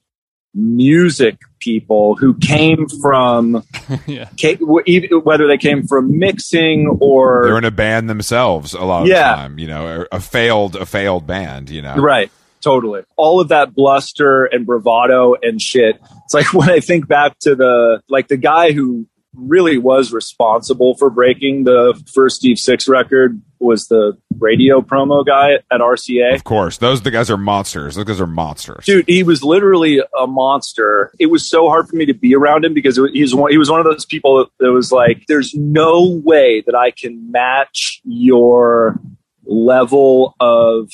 Speaker 3: music people who came from
Speaker 1: yeah.
Speaker 3: ca- whether they came from mixing or
Speaker 2: They're in a band themselves a lot of
Speaker 3: Yeah.
Speaker 2: time, you know, a failed a failed band, you know.
Speaker 3: Right. Totally. All of that bluster and bravado and shit. It's like when I think back to the like the guy who really was responsible for breaking the first Eve Six record was the radio promo guy at RCA.
Speaker 2: Of course. Those the guys are monsters. Those guys are monsters.
Speaker 3: Dude, he was literally a monster. It was so hard for me to be around him because it- he's one, he was one of those people that, was like, "There's no way that I can match your level of,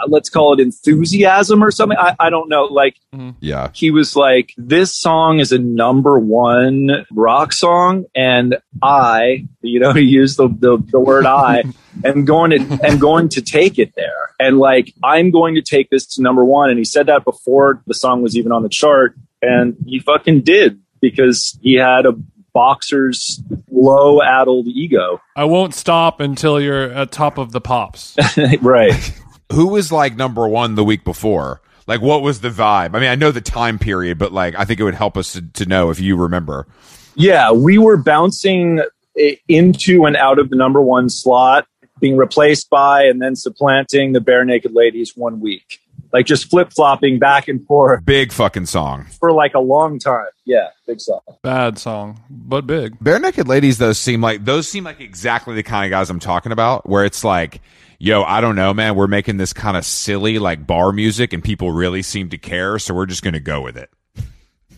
Speaker 3: Uh, let's call it enthusiasm or something." I, I don't know. Like, mm-hmm.
Speaker 2: Yeah.
Speaker 3: he was like, "This song is a number one rock song, and I, you know, he used the the, the word I, am going to am going to take it there, and like I'm going to take this to number one." And he said that before the song was even on the chart, and he fucking did because he had a boxer's low addled ego,
Speaker 1: I won't stop until you're at top of the pops.
Speaker 3: right?
Speaker 2: Who was like number one the week before? Like what was the vibe? I mean, I know the time period, but like I think it would help us to, to know if you remember.
Speaker 3: Yeah, we were bouncing eh, into and out of the number one slot, being replaced by and then supplanting the Barenaked Ladies one week. Like just flip flopping back and forth
Speaker 2: Big fucking song.
Speaker 3: for like a long time. Yeah, big song.
Speaker 1: Bad song, but big.
Speaker 2: Barenaked Ladies, those seem like those seem like exactly the kind of guys I'm talking about, where it's like, yo, I don't know, man, we're making this kind of silly like bar music, and people really seem to care, so we're just gonna go with it.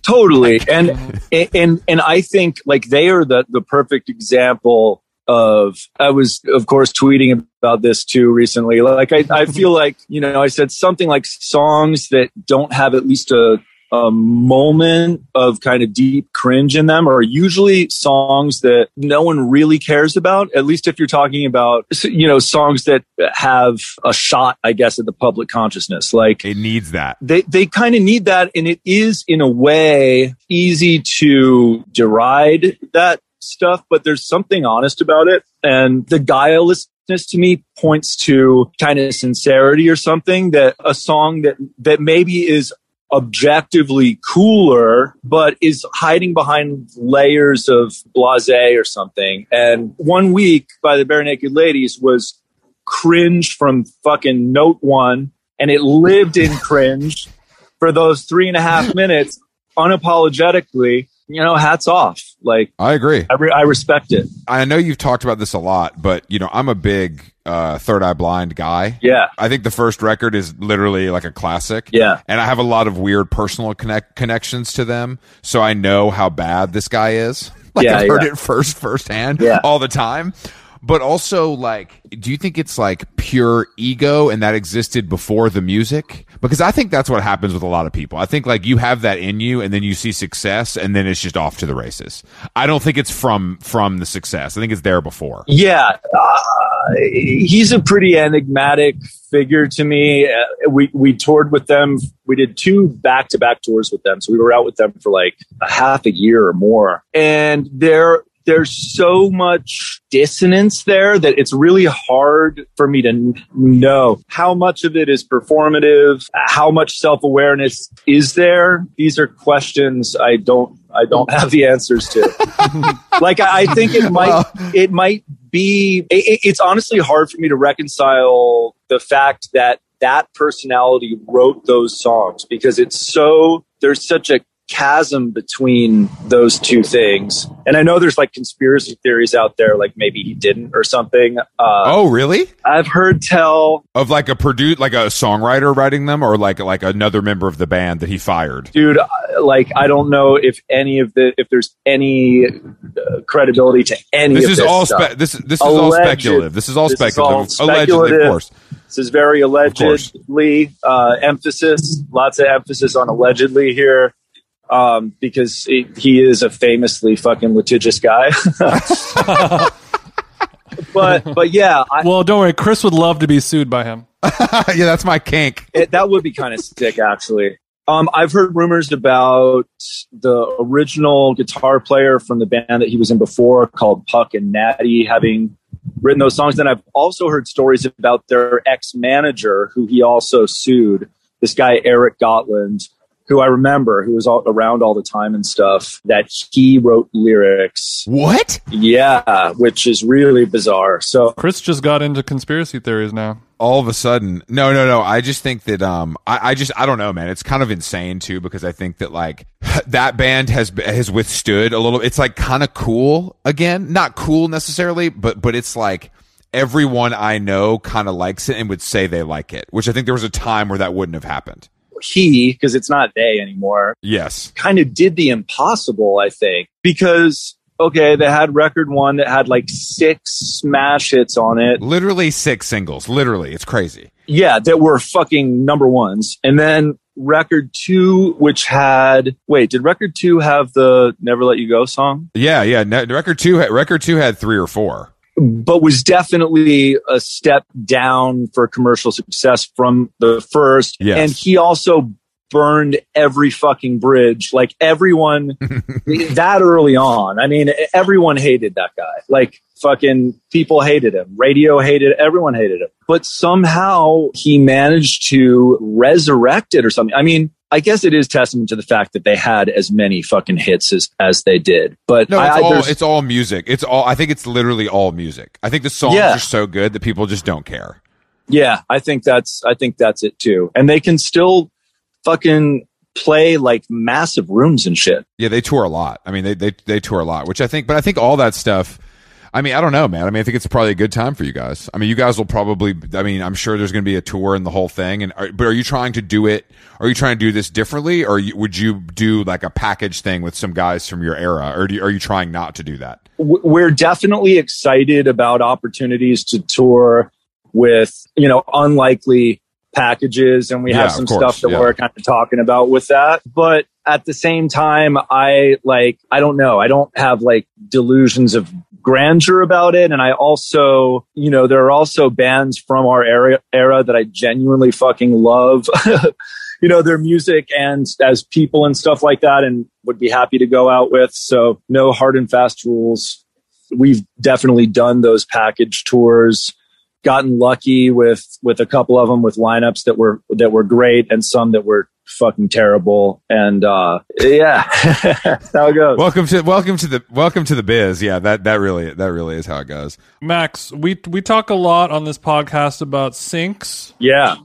Speaker 3: Totally. And and and I think like they are the the perfect example of I was of course tweeting about this too recently. Like I, I feel like, you know, I said something like songs that don't have at least a a moment of kind of deep cringe in them are usually songs that no one really cares about. At least if you're talking about, you know, songs that have a shot, I guess, at the public consciousness. Like
Speaker 2: It needs that.
Speaker 3: they, they kind of need that. And it is in a way easy to deride that stuff, but there's something honest about it. And the guilelessness to me points to kind of sincerity or something that a song that, that maybe is objectively cooler, but is hiding behind layers of blase or something. And one week by the Barenaked Ladies was cringe from fucking note one, and it lived in cringe for those three and a half minutes unapologetically. You know, hats off. Like,
Speaker 2: I agree.
Speaker 3: I, re- I respect it.
Speaker 2: I know you've talked about this a lot, but you know, I'm a big uh, Third Eye Blind guy.
Speaker 3: Yeah.
Speaker 2: I think the first record is literally like a classic.
Speaker 3: Yeah.
Speaker 2: And I have a lot of weird personal connect connections to them, so I know how bad this guy is. Like
Speaker 3: Yeah,
Speaker 2: I've heard
Speaker 3: yeah.
Speaker 2: it first firsthand
Speaker 3: Yeah.
Speaker 2: all the time. But also like do you think it's like pure ego and that existed before the music? Because I think that's what happens with a lot of people. I think like you have that in you and then you see success and then it's just off to the races. I don't think it's from from the success. I think it's there before.
Speaker 3: Yeah, uh, he's a pretty enigmatic figure to me. Uh, we we toured with them. We did two back to back tours with them, so we were out with them for like a half a year or more. And there there's so much dissonance there that it's really hard for me to know how much of it is performative, how much self awareness is there. These are questions I don't I don't have the answers to. like I, I think it might it might be it, it's honestly hard for me to reconcile the fact that that personality wrote those songs because it's so there's such a chasm between those two things and i know there's like conspiracy theories out there like maybe he didn't or something uh,
Speaker 2: Oh, really?
Speaker 3: i've heard tell
Speaker 2: Of like a produce, like a songwriter writing them, or like like another member of the band that he fired.
Speaker 3: dude like i don't know if any of the if there's any uh, credibility to any
Speaker 2: This
Speaker 3: of
Speaker 2: is
Speaker 3: this
Speaker 2: all spe- this this is all speculative. This is all
Speaker 3: this is
Speaker 2: speculative. Allegedly, of course.
Speaker 3: This is very allegedly uh, emphasis, lots of emphasis on allegedly here, um, because it, he is a famously fucking litigious guy. but but yeah, I,
Speaker 1: Well, don't worry. Chris would love to be sued by him.
Speaker 2: yeah, that's my kink.
Speaker 3: it, that would be kind of sick, actually. Um, I've heard rumors about the original guitar player from the band that he was in before, called Puck and Natty, having written those songs. Then I've also heard stories about their ex manager, who he also sued. This guy Eric Godtland, who I remember, who was all around all the time and stuff. That he wrote lyrics.
Speaker 2: What?
Speaker 3: Yeah, which is really bizarre. So
Speaker 1: Chris just got into conspiracy theories now.
Speaker 2: All of a sudden, no, no, no. I just think that um, I, I just I don't know, man. It's kind of insane too because I think that like that band has has withstood a little. It's like kind of cool again, not cool necessarily, but but it's like everyone I know kind of likes it and would say they like it, which I think there was a time where that wouldn't have happened.
Speaker 3: He, because it's not they anymore,
Speaker 2: Yes.
Speaker 3: kind of did the impossible, I think, because okay, they had record one that had like six smash hits on it.
Speaker 2: Literally six singles. Literally. It's crazy.
Speaker 3: Yeah, that were fucking number ones. And then record two, which had wait, did record two have the Never Let You Go song?
Speaker 2: Yeah, yeah. Record two, had- record two had three or four.
Speaker 3: But was definitely a step down for commercial success from the first.
Speaker 2: Yes.
Speaker 3: And he also burned every fucking bridge. Like everyone that early on. I mean, everyone hated that guy. Like fucking people hated him. Radio hated everyone hated him. But somehow he managed to resurrect it or something. I mean, I guess it is testament to the fact that they had as many fucking hits as, as they did. But
Speaker 2: No, it's
Speaker 3: I-
Speaker 2: all it's all music. It's all. I think it's literally all music. I think the songs
Speaker 3: Yeah.
Speaker 2: are so good that people just don't care.
Speaker 3: Yeah, I think that's I think that's it too. And they can still fucking play like massive rooms and shit.
Speaker 2: Yeah, they tour a lot. I mean, they they they tour a lot, which I think. But I think all that stuff. I mean, I don't know, man. I mean, I think it's probably a good time for you guys. I mean, you guys will probably. I mean, I'm sure there's going to be a tour and the whole thing. And are, but are you trying to do it? Are you trying to do this differently, or you, would you do like a package thing with some guys from your era, or do are you trying not to do that?
Speaker 3: We're definitely excited about opportunities to tour with you know unlikely packages and we
Speaker 2: Yeah,
Speaker 3: have some stuff that
Speaker 2: yeah.
Speaker 3: we're kind of talking about with that but at the same time i like i don't know i don't have like delusions of grandeur about it. And i also you know there are also bands from our era era that i genuinely fucking love. You know their music and as people and stuff like that and would be happy to go out with. So no hard and fast rules. We've definitely done those package tours gotten lucky with with a couple of them with lineups that were that were great and some that were fucking terrible. And uh yeah that's how it goes.
Speaker 2: Welcome to welcome to the welcome to the biz. Yeah, that that really that really is how it goes.
Speaker 1: Max, we we talk a lot on this podcast about syncs,
Speaker 3: yeah.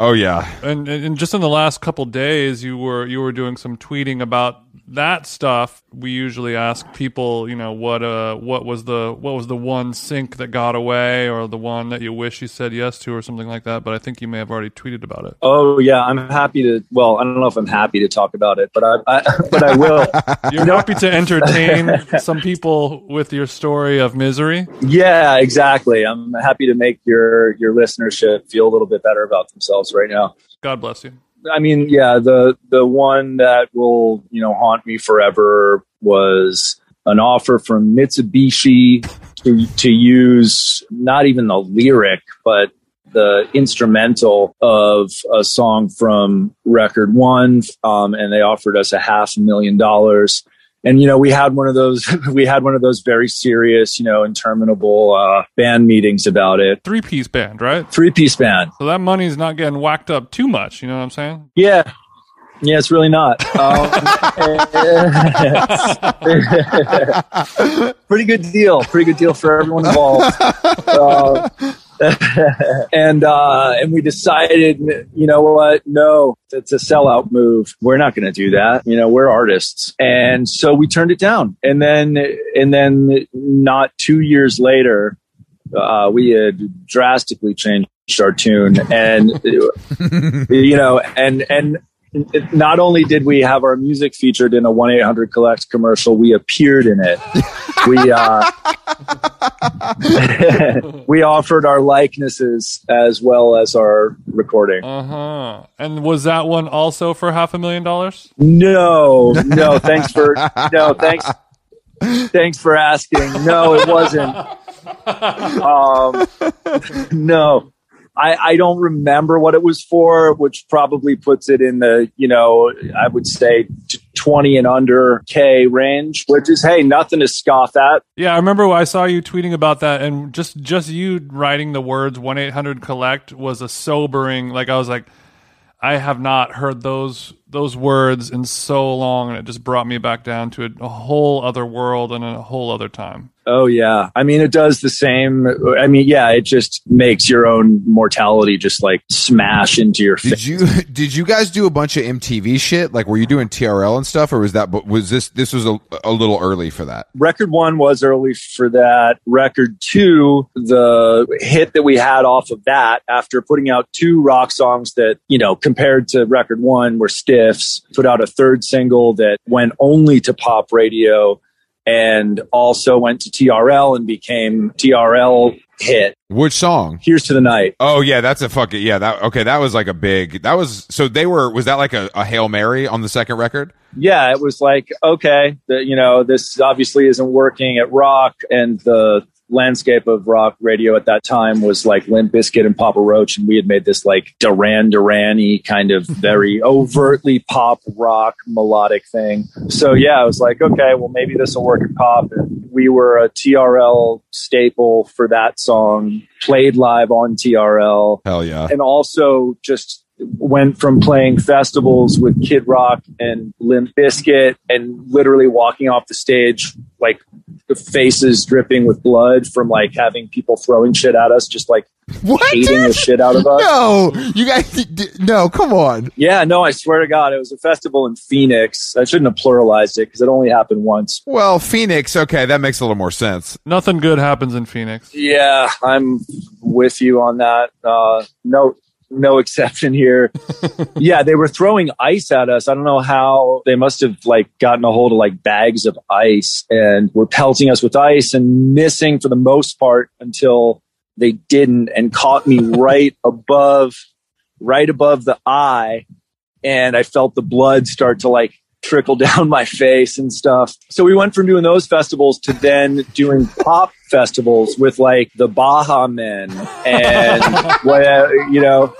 Speaker 2: Oh yeah,
Speaker 1: and and just in the last couple days, you were you were doing some tweeting about that stuff. We usually ask people, you know, what uh what was the what was the one sink that got away, or the one that you wish you said yes to, or something like that. But I think you may have already tweeted about it.
Speaker 3: oh yeah i'm happy to well i don't know if i'm happy to talk about it but i, I but i will
Speaker 1: You're happy to entertain some people with your story of misery.
Speaker 3: yeah exactly i'm happy to make your your listenership feel a little bit better about themselves right now
Speaker 1: God bless you.
Speaker 3: I mean, yeah, the the one that will you know haunt me forever was an offer from Mitsubishi to to use not even the lyric, but the instrumental of a song from record one, um, and they offered us a half a million dollars. And you know, we had one of those we had one of those very serious, you know, interminable uh, band meetings about it.
Speaker 1: Three piece band, right?
Speaker 3: Three piece band.
Speaker 1: So that money's not getting whacked up too much. You know what I'm saying?
Speaker 3: Yeah. Yeah, it's really not. Um, pretty good deal. Pretty good deal for everyone involved. Uh, and uh, and we decided, you know what? No, it's a sellout move. We're not going to do that. You know, we're artists, and so we turned it down. And then and then not two years later, uh, we had drastically changed our tune, and you know, and and not only did we have our music featured in a 1-800 collect commercial we appeared in it. We uh we offered our likenesses as well as our recording.
Speaker 1: Uh huh. And was that one also for half a million dollars?
Speaker 3: no no thanks for no thanks thanks for asking. No it wasn't. Um no I, I don't remember what it was for, which probably puts it in the, you know, I would say 20 and under K range, which is, hey, nothing to scoff at.
Speaker 1: Yeah, I remember I saw you tweeting about that, and just just you writing the words one eight hundred collect was a sobering. Like I was like, I have not heard those those words in so long, and it just brought me back down to a, a whole other world and a whole other time.
Speaker 3: Oh, yeah. I mean, it does the same. I mean, yeah, it just makes your own mortality just like smash into your face.
Speaker 2: Did you did you guys do a bunch of MTV shit? Like, were you doing TRL and stuff, or was that was this this was a, a little early for that?
Speaker 3: record one was early for that. Record two, the hit that we had off of that after putting out two rock songs that, you know, compared to record one were stiffs, put out a third single that went only to pop radio and also went to TRL and became TRL hit.
Speaker 2: Which song?
Speaker 3: Here's to the night.
Speaker 2: Oh yeah, that's a fucking yeah. That okay. That was like a big. That was so they were. Was that like a, a hail mary on the second record?
Speaker 3: yeah, it was like, okay, the, you know, this obviously isn't working at rock. And the landscape of rock radio at that time was like Limp Bizkit and Papa Roach. And we had made this like Duran Duran kind of very overtly pop rock melodic thing. So yeah, I was like, okay, well, maybe this will work at pop. And we were a TRL staple for that song, played live on TRL
Speaker 2: Hell yeah.
Speaker 3: and also just went from playing festivals with Kid Rock and Limp Bizkit and literally walking off the stage like the faces dripping with blood from like having people throwing shit at us, just like
Speaker 2: What?
Speaker 3: hating the shit out of us.
Speaker 2: No, you guys. No, come on.
Speaker 3: Yeah, no, I swear to God, it was a festival in Phoenix. I shouldn't have pluralized it because it only happened once.
Speaker 2: Well, Phoenix. Okay, that makes a little more sense.
Speaker 1: Nothing good happens in Phoenix.
Speaker 3: Yeah, I'm with you on that. Uh, no, no exception here. yeah, they were throwing ice at us. I don't know how they must have like gotten a hold of like bags of ice and were pelting us with ice and missing for the most part until they didn't and caught me right above, right above the eye. And I felt the blood start to like trickle down my face and stuff. So we went from doing those festivals to then doing pop festivals with like the Baha Men and whatever, you know,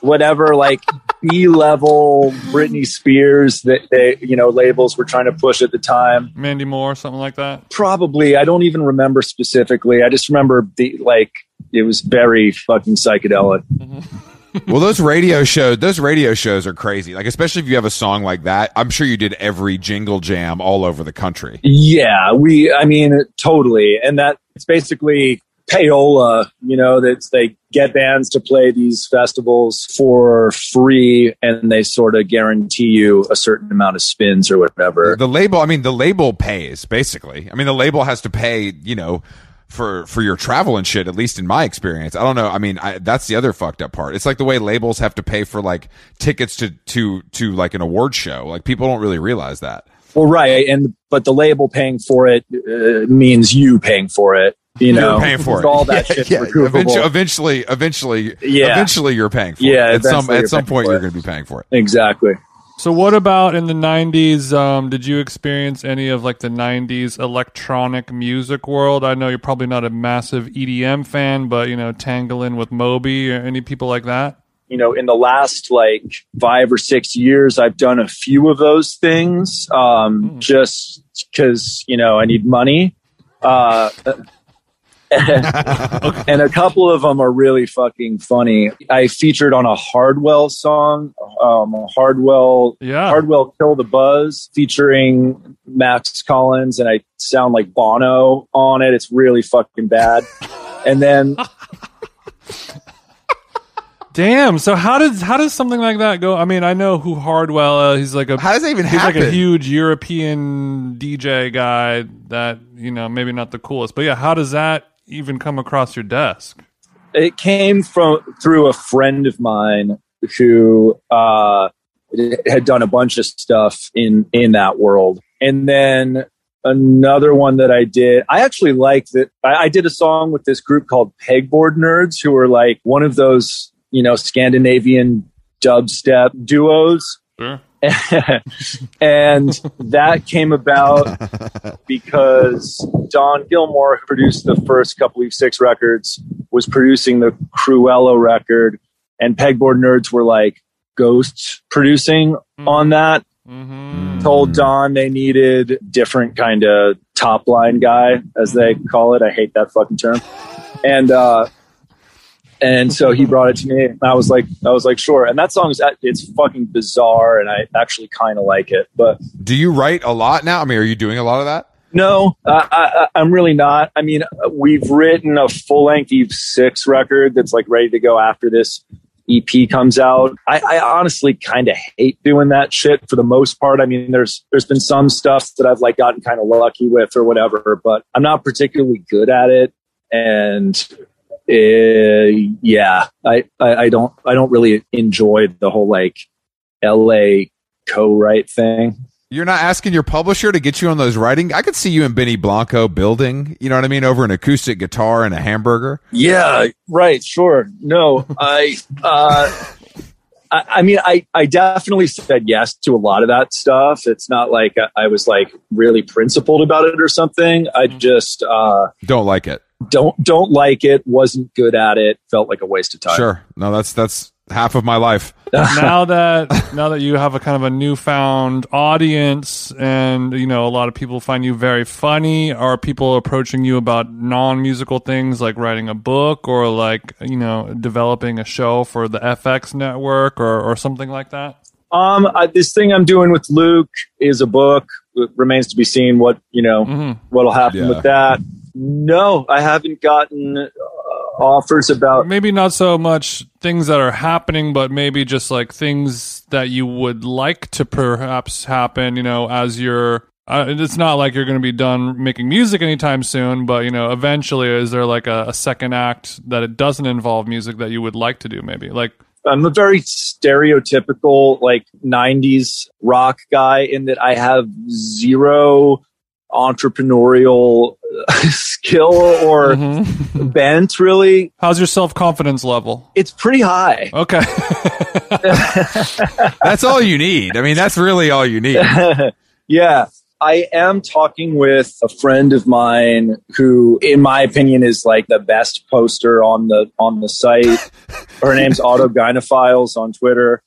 Speaker 3: whatever like B level Britney Spears that they, you know, labels were trying to push at the time.
Speaker 1: Mandy Moore, something like that.
Speaker 3: Probably, I don't even remember specifically. I just remember the like it was very fucking psychedelic. Mm-hmm.
Speaker 2: Well, those radio shows, those radio shows are crazy. Like, especially if you have a song like that. I'm sure you did every jingle jam all over the country.
Speaker 3: Yeah, we. I mean, totally, and that it's basically payola. You know, that they get bands to play these festivals for free, and they sort of guarantee you a certain amount of spins or whatever.
Speaker 2: The label, I mean, the label pays basically. I mean, the label has to pay, you know, for for your travel and shit. At least in my experience, I don't know. I mean, I, that's the other fucked up part. It's like the way labels have to pay for like tickets to to to like an award show. Like people don't really realize that.
Speaker 3: Well, right, and but the label paying for it uh, means you paying for it. You know,
Speaker 2: you're paying for it.
Speaker 3: All that
Speaker 2: yeah,
Speaker 3: shit's
Speaker 2: yeah. Eventually, eventually, eventually,
Speaker 3: Yeah.
Speaker 2: eventually, you're paying for
Speaker 3: Yeah,
Speaker 2: it. At some at some point, you're going to be paying for it.
Speaker 3: Exactly.
Speaker 1: So, what about in the '90s? Um, did you experience any of like the '90s electronic music world? I know you're probably not a massive EDM fan, but you know, Tangling with Moby or any people like that.
Speaker 3: you know, in the last like five or six years, I've done a few of those things um,
Speaker 1: Mm.
Speaker 3: just because, you know, I need money. Uh, and a couple of them are really fucking funny. I featured on a Hardwell song, um, Hardwell,
Speaker 1: Yeah.
Speaker 3: Hardwell Kill the Buzz featuring Max Collins, and I sound like Bono on it. It's really fucking bad. And then
Speaker 1: Damn. So how does how does something like that go? I mean, I know who Hardwell. Uh, he's like a
Speaker 2: How does that even
Speaker 1: he's
Speaker 2: happen?
Speaker 1: like a huge European DJ guy that you know maybe not the coolest, but yeah, how does that even come across your desk?
Speaker 3: it came from through a friend of mine who uh, had done a bunch of stuff in in that world, and then another one that I did. I actually like that. I, I did a song with this group called Pegboard Nerds, who are like one of those you know Scandinavian dubstep duos.
Speaker 1: Sure.
Speaker 3: and that came about because Don Gilmore, who produced the first couple of six records, was producing the Krewella record, and Pegboard Nerds were like ghosts producing on that.
Speaker 1: Mm-hmm.
Speaker 3: Told Don they needed different kind of top line guy, as they call it. I hate that fucking term. And uh, and so he brought it to me, and I was like, I was like, sure. And that song is it's fucking bizarre, and I actually kind of like it, but.
Speaker 2: Do you write a lot now? I mean, are you doing a lot of that?
Speaker 3: No, I, I, I'm really not. I mean, we've written a full length Eve six record that's like ready to go after this EP comes out. I, I honestly kind of hate doing that shit for the most part. I mean, there's there's been some stuff that I've like gotten kind of lucky with or whatever, but I'm not particularly good at it. And uh, yeah, I, I I don't I don't really enjoy the whole like L.A. co-write thing.
Speaker 2: You're not asking your publisher to get you on those writing. I could see you and Benny Blanco building. You know what I mean? Over an acoustic guitar and a hamburger.
Speaker 3: Yeah, right. Sure. No, I, uh, I, I mean, I, I definitely said yes to a lot of that stuff. It's not like I, I was like really principled about it or something. I just, uh,
Speaker 2: Don't like it.
Speaker 3: Don't, don't like it. Wasn't good at it. Felt like a waste of time.
Speaker 2: Sure. No, that's that's half of my life.
Speaker 1: now that now that you have a kind of a newfound audience and you know a lot of people find you very funny are people approaching you about non-musical things like writing a book or like you know developing a show for the fx network or, or something like that
Speaker 3: Um, I, this thing I'm doing with Luke is a book. It remains to be seen what you know
Speaker 1: hmm
Speaker 3: what'll happen
Speaker 2: Yeah.
Speaker 3: with that. No, I haven't gotten uh, offers about.
Speaker 1: Maybe not so much things that are happening, but maybe just like things that you would like to perhaps happen, you know, as you're. Uh, it's not like you're going to be done making music anytime soon, but you know, eventually, is there like a, a second act that it doesn't involve music that you would like to do? Maybe like
Speaker 3: I'm a very stereotypical like '90s rock guy in that I have zero entrepreneurial skill or
Speaker 1: Mhm.
Speaker 3: bent. Really,
Speaker 1: how's your self confidence level?
Speaker 3: it's pretty high.
Speaker 1: Okay,
Speaker 2: That's all you need. I mean, that's really all you need.
Speaker 3: yeah. I am talking with a friend of mine who, in my opinion, is like the best poster on the on the site. Her name's Autogynophiles on Twitter,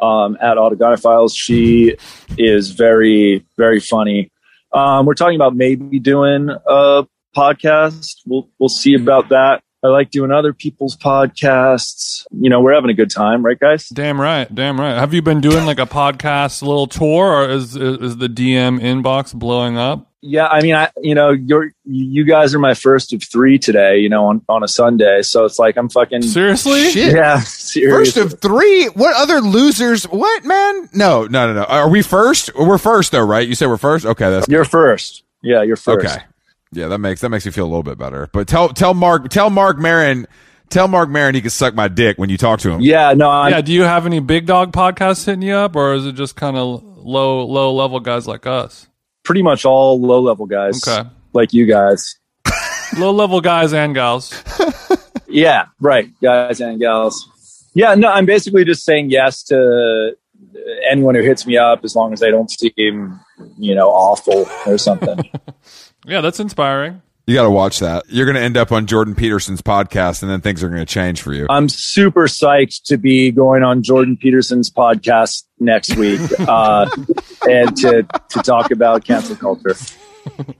Speaker 3: um, at Autogynophiles. She is very, very funny. Um, we're talking about maybe doing a podcast. We'll we'll see about that. I like doing other people's podcasts. You know, we're having a good time, right, guys?
Speaker 1: damn right, damn right. Have you been doing like a podcast little tour, or is is, is the DM inbox blowing up?
Speaker 3: Yeah, I mean, I you know, you're you guys are my first of three today. You know, on on a Sunday, so it's like I'm fucking
Speaker 1: Seriously?
Speaker 2: Shit.
Speaker 3: yeah.
Speaker 2: First of three. What other losers? What man? No, no, no, no. Are we first? We're first though, right? You said we're first. Okay, that's
Speaker 3: you're first. Yeah, you're first.
Speaker 2: okay. Yeah, that makes that makes me feel a little bit better. But tell tell Mark tell Marc Maron tell Marc Maron he can suck my dick when you talk to him.
Speaker 3: Yeah, no, I'm,
Speaker 1: yeah, do you have any big dog podcasts hitting you up, or is it just kind of low low level guys like us?
Speaker 3: pretty much all low level guys.
Speaker 1: Okay,
Speaker 3: like you guys.
Speaker 1: low level guys and gals.
Speaker 3: Yeah, right, guys and gals. Yeah, no, I'm basically just saying yes to anyone who hits me up as long as they don't seem, you know, awful or something.
Speaker 1: Yeah, that's inspiring.
Speaker 2: You got to watch that. You're going to end up on Jordan Peterson's podcast, and then things are going to change for you.
Speaker 3: I'm super psyched to be going on Jordan Peterson's podcast next week uh, and to to talk about cancel culture.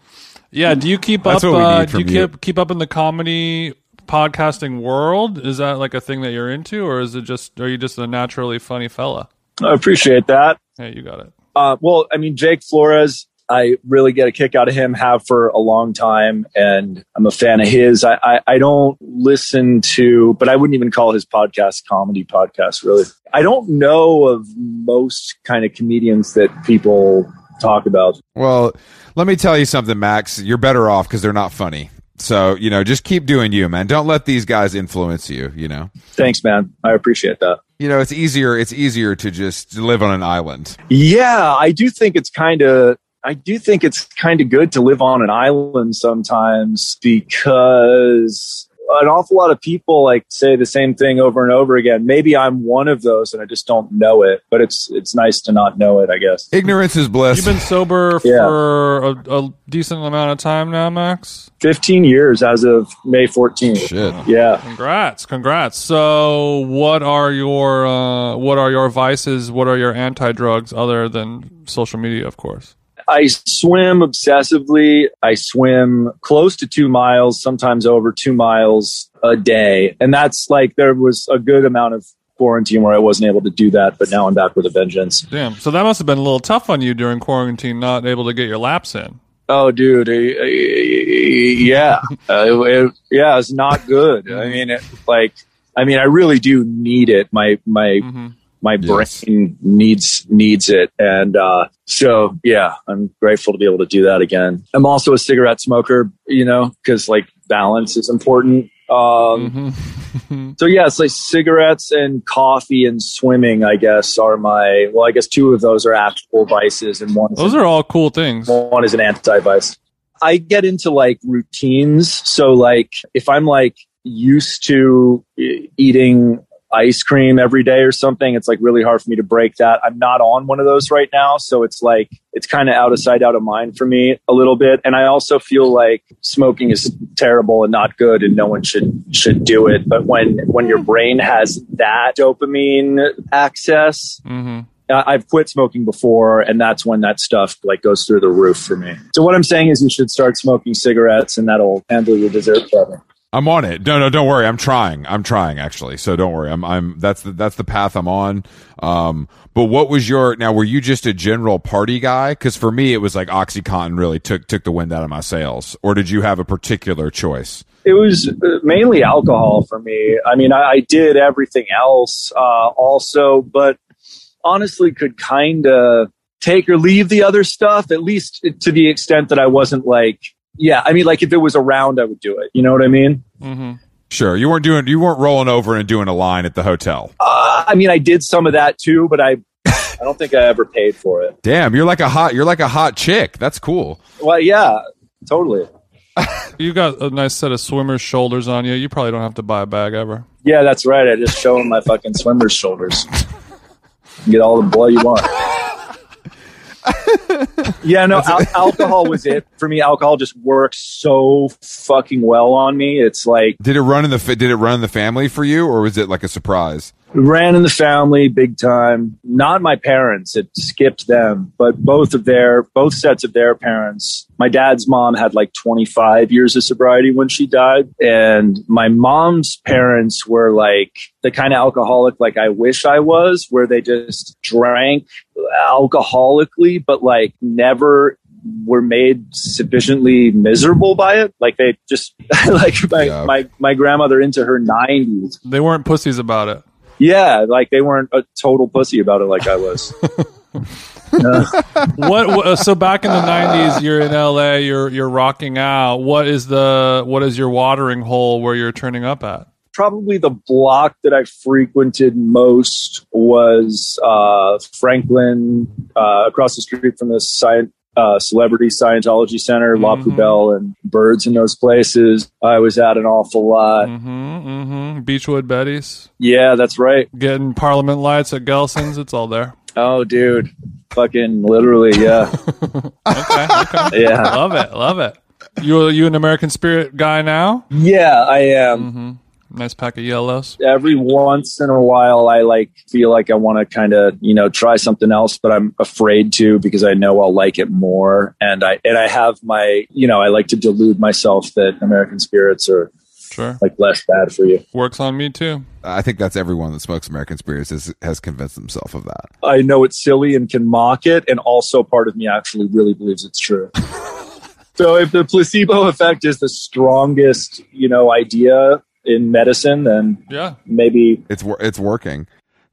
Speaker 1: Yeah, do you keep
Speaker 2: That's
Speaker 1: up?
Speaker 2: what we
Speaker 1: Uh, do you
Speaker 2: you.
Speaker 1: keep keep up in the comedy podcasting world? Is that like a thing that you're into, or is it just are you just a naturally funny fella?
Speaker 3: I appreciate that.
Speaker 1: Hey, you got it.
Speaker 3: Uh, well, I mean, Jake Flores, I really get a kick out of him, have for a long time, and I'm a fan of his. I, I, I don't listen to, but I wouldn't even call his podcast comedy podcast, really. I don't know of most kind of comedians that people talk about.
Speaker 2: Well, let me tell you something, Max. You're better off because they're not funny. So, you know, just keep doing you, man. Don't let these guys influence you, you know.
Speaker 3: Thanks, man. I appreciate that.
Speaker 2: You know, it's easier it's easier to just live on an island.
Speaker 3: Yeah, I do think it's kind of I do think it's kind of good to live on an island sometimes because an awful lot of people like say the same thing over and over again. Maybe I'm one of those and I just don't know it, but it's it's nice to not know it, I guess.
Speaker 2: Ignorance is bliss.
Speaker 1: You've been sober
Speaker 3: Yeah.
Speaker 1: for a, a decent amount of time now, Max.
Speaker 3: 15 years as of May 14th.
Speaker 2: Shit.
Speaker 3: Yeah.
Speaker 1: Congrats, congrats. So, what are your uh, what are your vices? What are your anti drugs other than social media, of course?
Speaker 3: I swim obsessively. I swim close to two miles, sometimes over two miles a day. And that's like, there was a good amount of quarantine where I wasn't able to do that, but now I'm back with a vengeance.
Speaker 1: Damn. So that must have been a little tough on you during quarantine, not able to get your laps in.
Speaker 3: Oh, dude. yeah. Uh, it, yeah, it's not good. I mean, it, like, I mean, I really do need it. My, my,
Speaker 1: hmm
Speaker 3: my
Speaker 2: Yes.
Speaker 3: brain needs needs it. And uh so yeah i'm grateful to be able to do that again. I'm also a cigarette smoker you know because like balance is important. Um
Speaker 1: hmm
Speaker 3: so yeah it's like cigarettes and coffee and swimming i guess are my well i guess two of those are actual vices and one is
Speaker 1: Those are all cool things.
Speaker 3: one is an anti-vice. I get into like routines. So like if i'm like used to eating ice cream every day or something it's like really hard for me to break that i'm not on one of those right now so it's like it's kind of out of sight out of mind for me a little bit and i also feel like smoking is terrible and not good and no one should should do it but when when your brain has that dopamine access
Speaker 1: hmm
Speaker 3: I- I've quit smoking before, and that's when that stuff like goes through the roof for me. So what I'm saying is, you should start smoking cigarettes, and that'll handle your dessert better.
Speaker 2: I'm on it. No, no, don't worry. I'm trying. I'm trying actually. So don't worry. I'm, I'm, that's the, that's the path I'm on. Um, but what was your, now were you just a general party guy? Cause for me, it was like Oxycontin really took, took the wind out of my sails. Or did you have a particular choice?
Speaker 3: It was uh, mainly alcohol for me. I mean, I, I did everything else, uh, also, but honestly could kind of take or leave the other stuff, at least to the extent that I wasn't like, yeah, I mean, like if it was around, I would do it. You know what I mean?
Speaker 1: Mm-hmm.
Speaker 2: Sure. You weren't doing, you weren't rolling over and doing a line at the hotel.
Speaker 3: Uh, I mean, I did some of that too, but I, I don't think I ever paid for it.
Speaker 2: Damn, you're like a hot, you're like a hot chick. That's cool.
Speaker 3: Well, yeah, totally.
Speaker 1: You got a nice set of swimmer's shoulders on you. You probably don't have to buy a bag ever.
Speaker 3: Yeah, that's right. I just show them my fucking swimmer's shoulders. Get all the blood you want. Yeah, no, al- alcohol was it for me. Alcohol just works so fucking well on me. It's like
Speaker 2: Did it run in the, fa- did it run in the family for you or was it like a surprise?
Speaker 3: Ran in the family big time. Not my parents; it skipped them, but both of their both sets of their parents. My dad's mom had like 25 years of sobriety when she died, and my mom's parents were like the kind of alcoholic like I wish I was, where they just drank alcoholically, but like never were made sufficiently miserable by it. Like they just like my,
Speaker 2: Yeah.
Speaker 3: my my grandmother into her 90s
Speaker 1: They weren't pussies about it.
Speaker 3: Yeah, like they weren't a total pussy about it like I was.
Speaker 1: What? what so back in the '90s, you're in LA. You're you're rocking out. What is the what is your watering hole where you're turning up at?
Speaker 3: Probably the block that I frequented most was uh, Franklin, uh, across the street from the sci- uh, Celebrity Scientology Center, La
Speaker 1: Mhm.
Speaker 3: Poubelle, and Birds in those places. I was at an awful lot.
Speaker 1: Mm-hmm. Mm-hmm. Beachwood Betty's,
Speaker 3: Yeah, that's right.
Speaker 1: getting Parliament lights at Gelson's. It's all there.
Speaker 3: Oh, dude. Fucking literally, yeah.
Speaker 1: Okay. okay.
Speaker 3: Yeah.
Speaker 1: love it. Love it. You you an American Spirit guy now?
Speaker 3: Yeah, I am.
Speaker 1: Nice pack of yellows.
Speaker 3: every once in a while I like feel like I want to kind of, you know, try something else, but I'm afraid to because I know I'll like it more. And I, and I have my, you know, I like to delude myself that American spirits are
Speaker 1: Sure.
Speaker 3: like less bad for you.
Speaker 1: Works on me too.
Speaker 2: I think that's everyone that smokes American Spirits has, has convinced themselves of that.
Speaker 3: I know it's silly and can mock it. And also part of me actually really believes it's true. so if the placebo effect is the strongest, you know, idea in medicine, then
Speaker 1: Yeah.
Speaker 3: maybe
Speaker 2: It's it's working.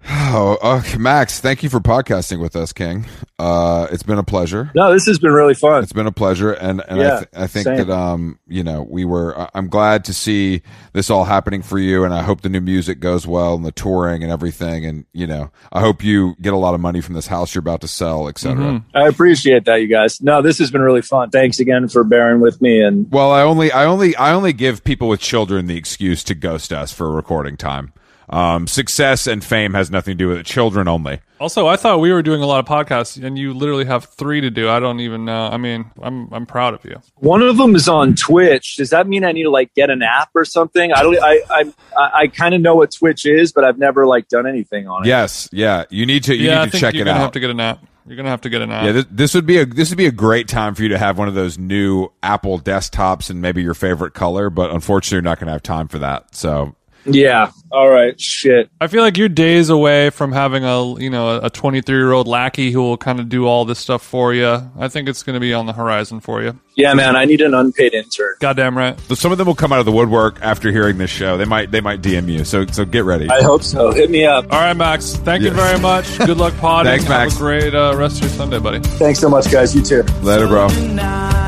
Speaker 2: Oh, okay, Max, thank you for podcasting with us, King. Uh, it's been a pleasure.
Speaker 3: no, this has been really fun.
Speaker 2: It's been a pleasure, and and I, th- I think
Speaker 3: same.
Speaker 2: that um, you know, we were. I- I'm glad to see this all happening for you, and I hope the new music goes well, and the touring and everything, and you know, I hope you get a lot of money from this house you're about to sell, etc.
Speaker 1: Mhm.
Speaker 3: I appreciate that, you guys. No, this has been really fun. Thanks again for bearing with me. And
Speaker 2: Well, I only, I only, I only give people with children the excuse to ghost us for recording time. Um, success and fame has nothing to do with it. Children only.
Speaker 1: Also, I thought we were doing a lot of podcasts, and you literally have three to do. I don't even know. I mean, I'm I'm proud of you.
Speaker 3: one of them is on Twitch. Does that mean I need to like get an app or something? I don't. I I I, I kind of know what Twitch is, but I've never like done anything on it.
Speaker 2: Yes, yeah. You need to, you
Speaker 1: yeah, I
Speaker 2: need to
Speaker 1: think
Speaker 2: check
Speaker 1: you're
Speaker 2: it
Speaker 1: gonna
Speaker 2: out.
Speaker 1: have to get an app. You're gonna have to get an app.
Speaker 2: Yeah, this, this would be a this would be a great time for you to have one of those new Apple desktops and maybe your favorite color, but unfortunately, you're not going to have time for that. So
Speaker 3: Yeah. All right. Shit.
Speaker 1: I feel like you're days away from having a you know a 23 year old lackey who will kind of do all this stuff for you. I think it's going to be on the horizon for you.
Speaker 3: Yeah, man. I need an unpaid intern.
Speaker 1: Goddamn right.
Speaker 2: So some of them will come out of the woodwork after hearing this show. They might they might DM you. So so get ready.
Speaker 3: I hope so. Hit me up.
Speaker 1: All right, Max. Thank you very much. Good luck podding.
Speaker 2: Thanks, Max.
Speaker 1: Have a great uh, rest of your Sunday, buddy.
Speaker 3: Thanks so much, guys. You too.
Speaker 2: Later, bro.
Speaker 4: now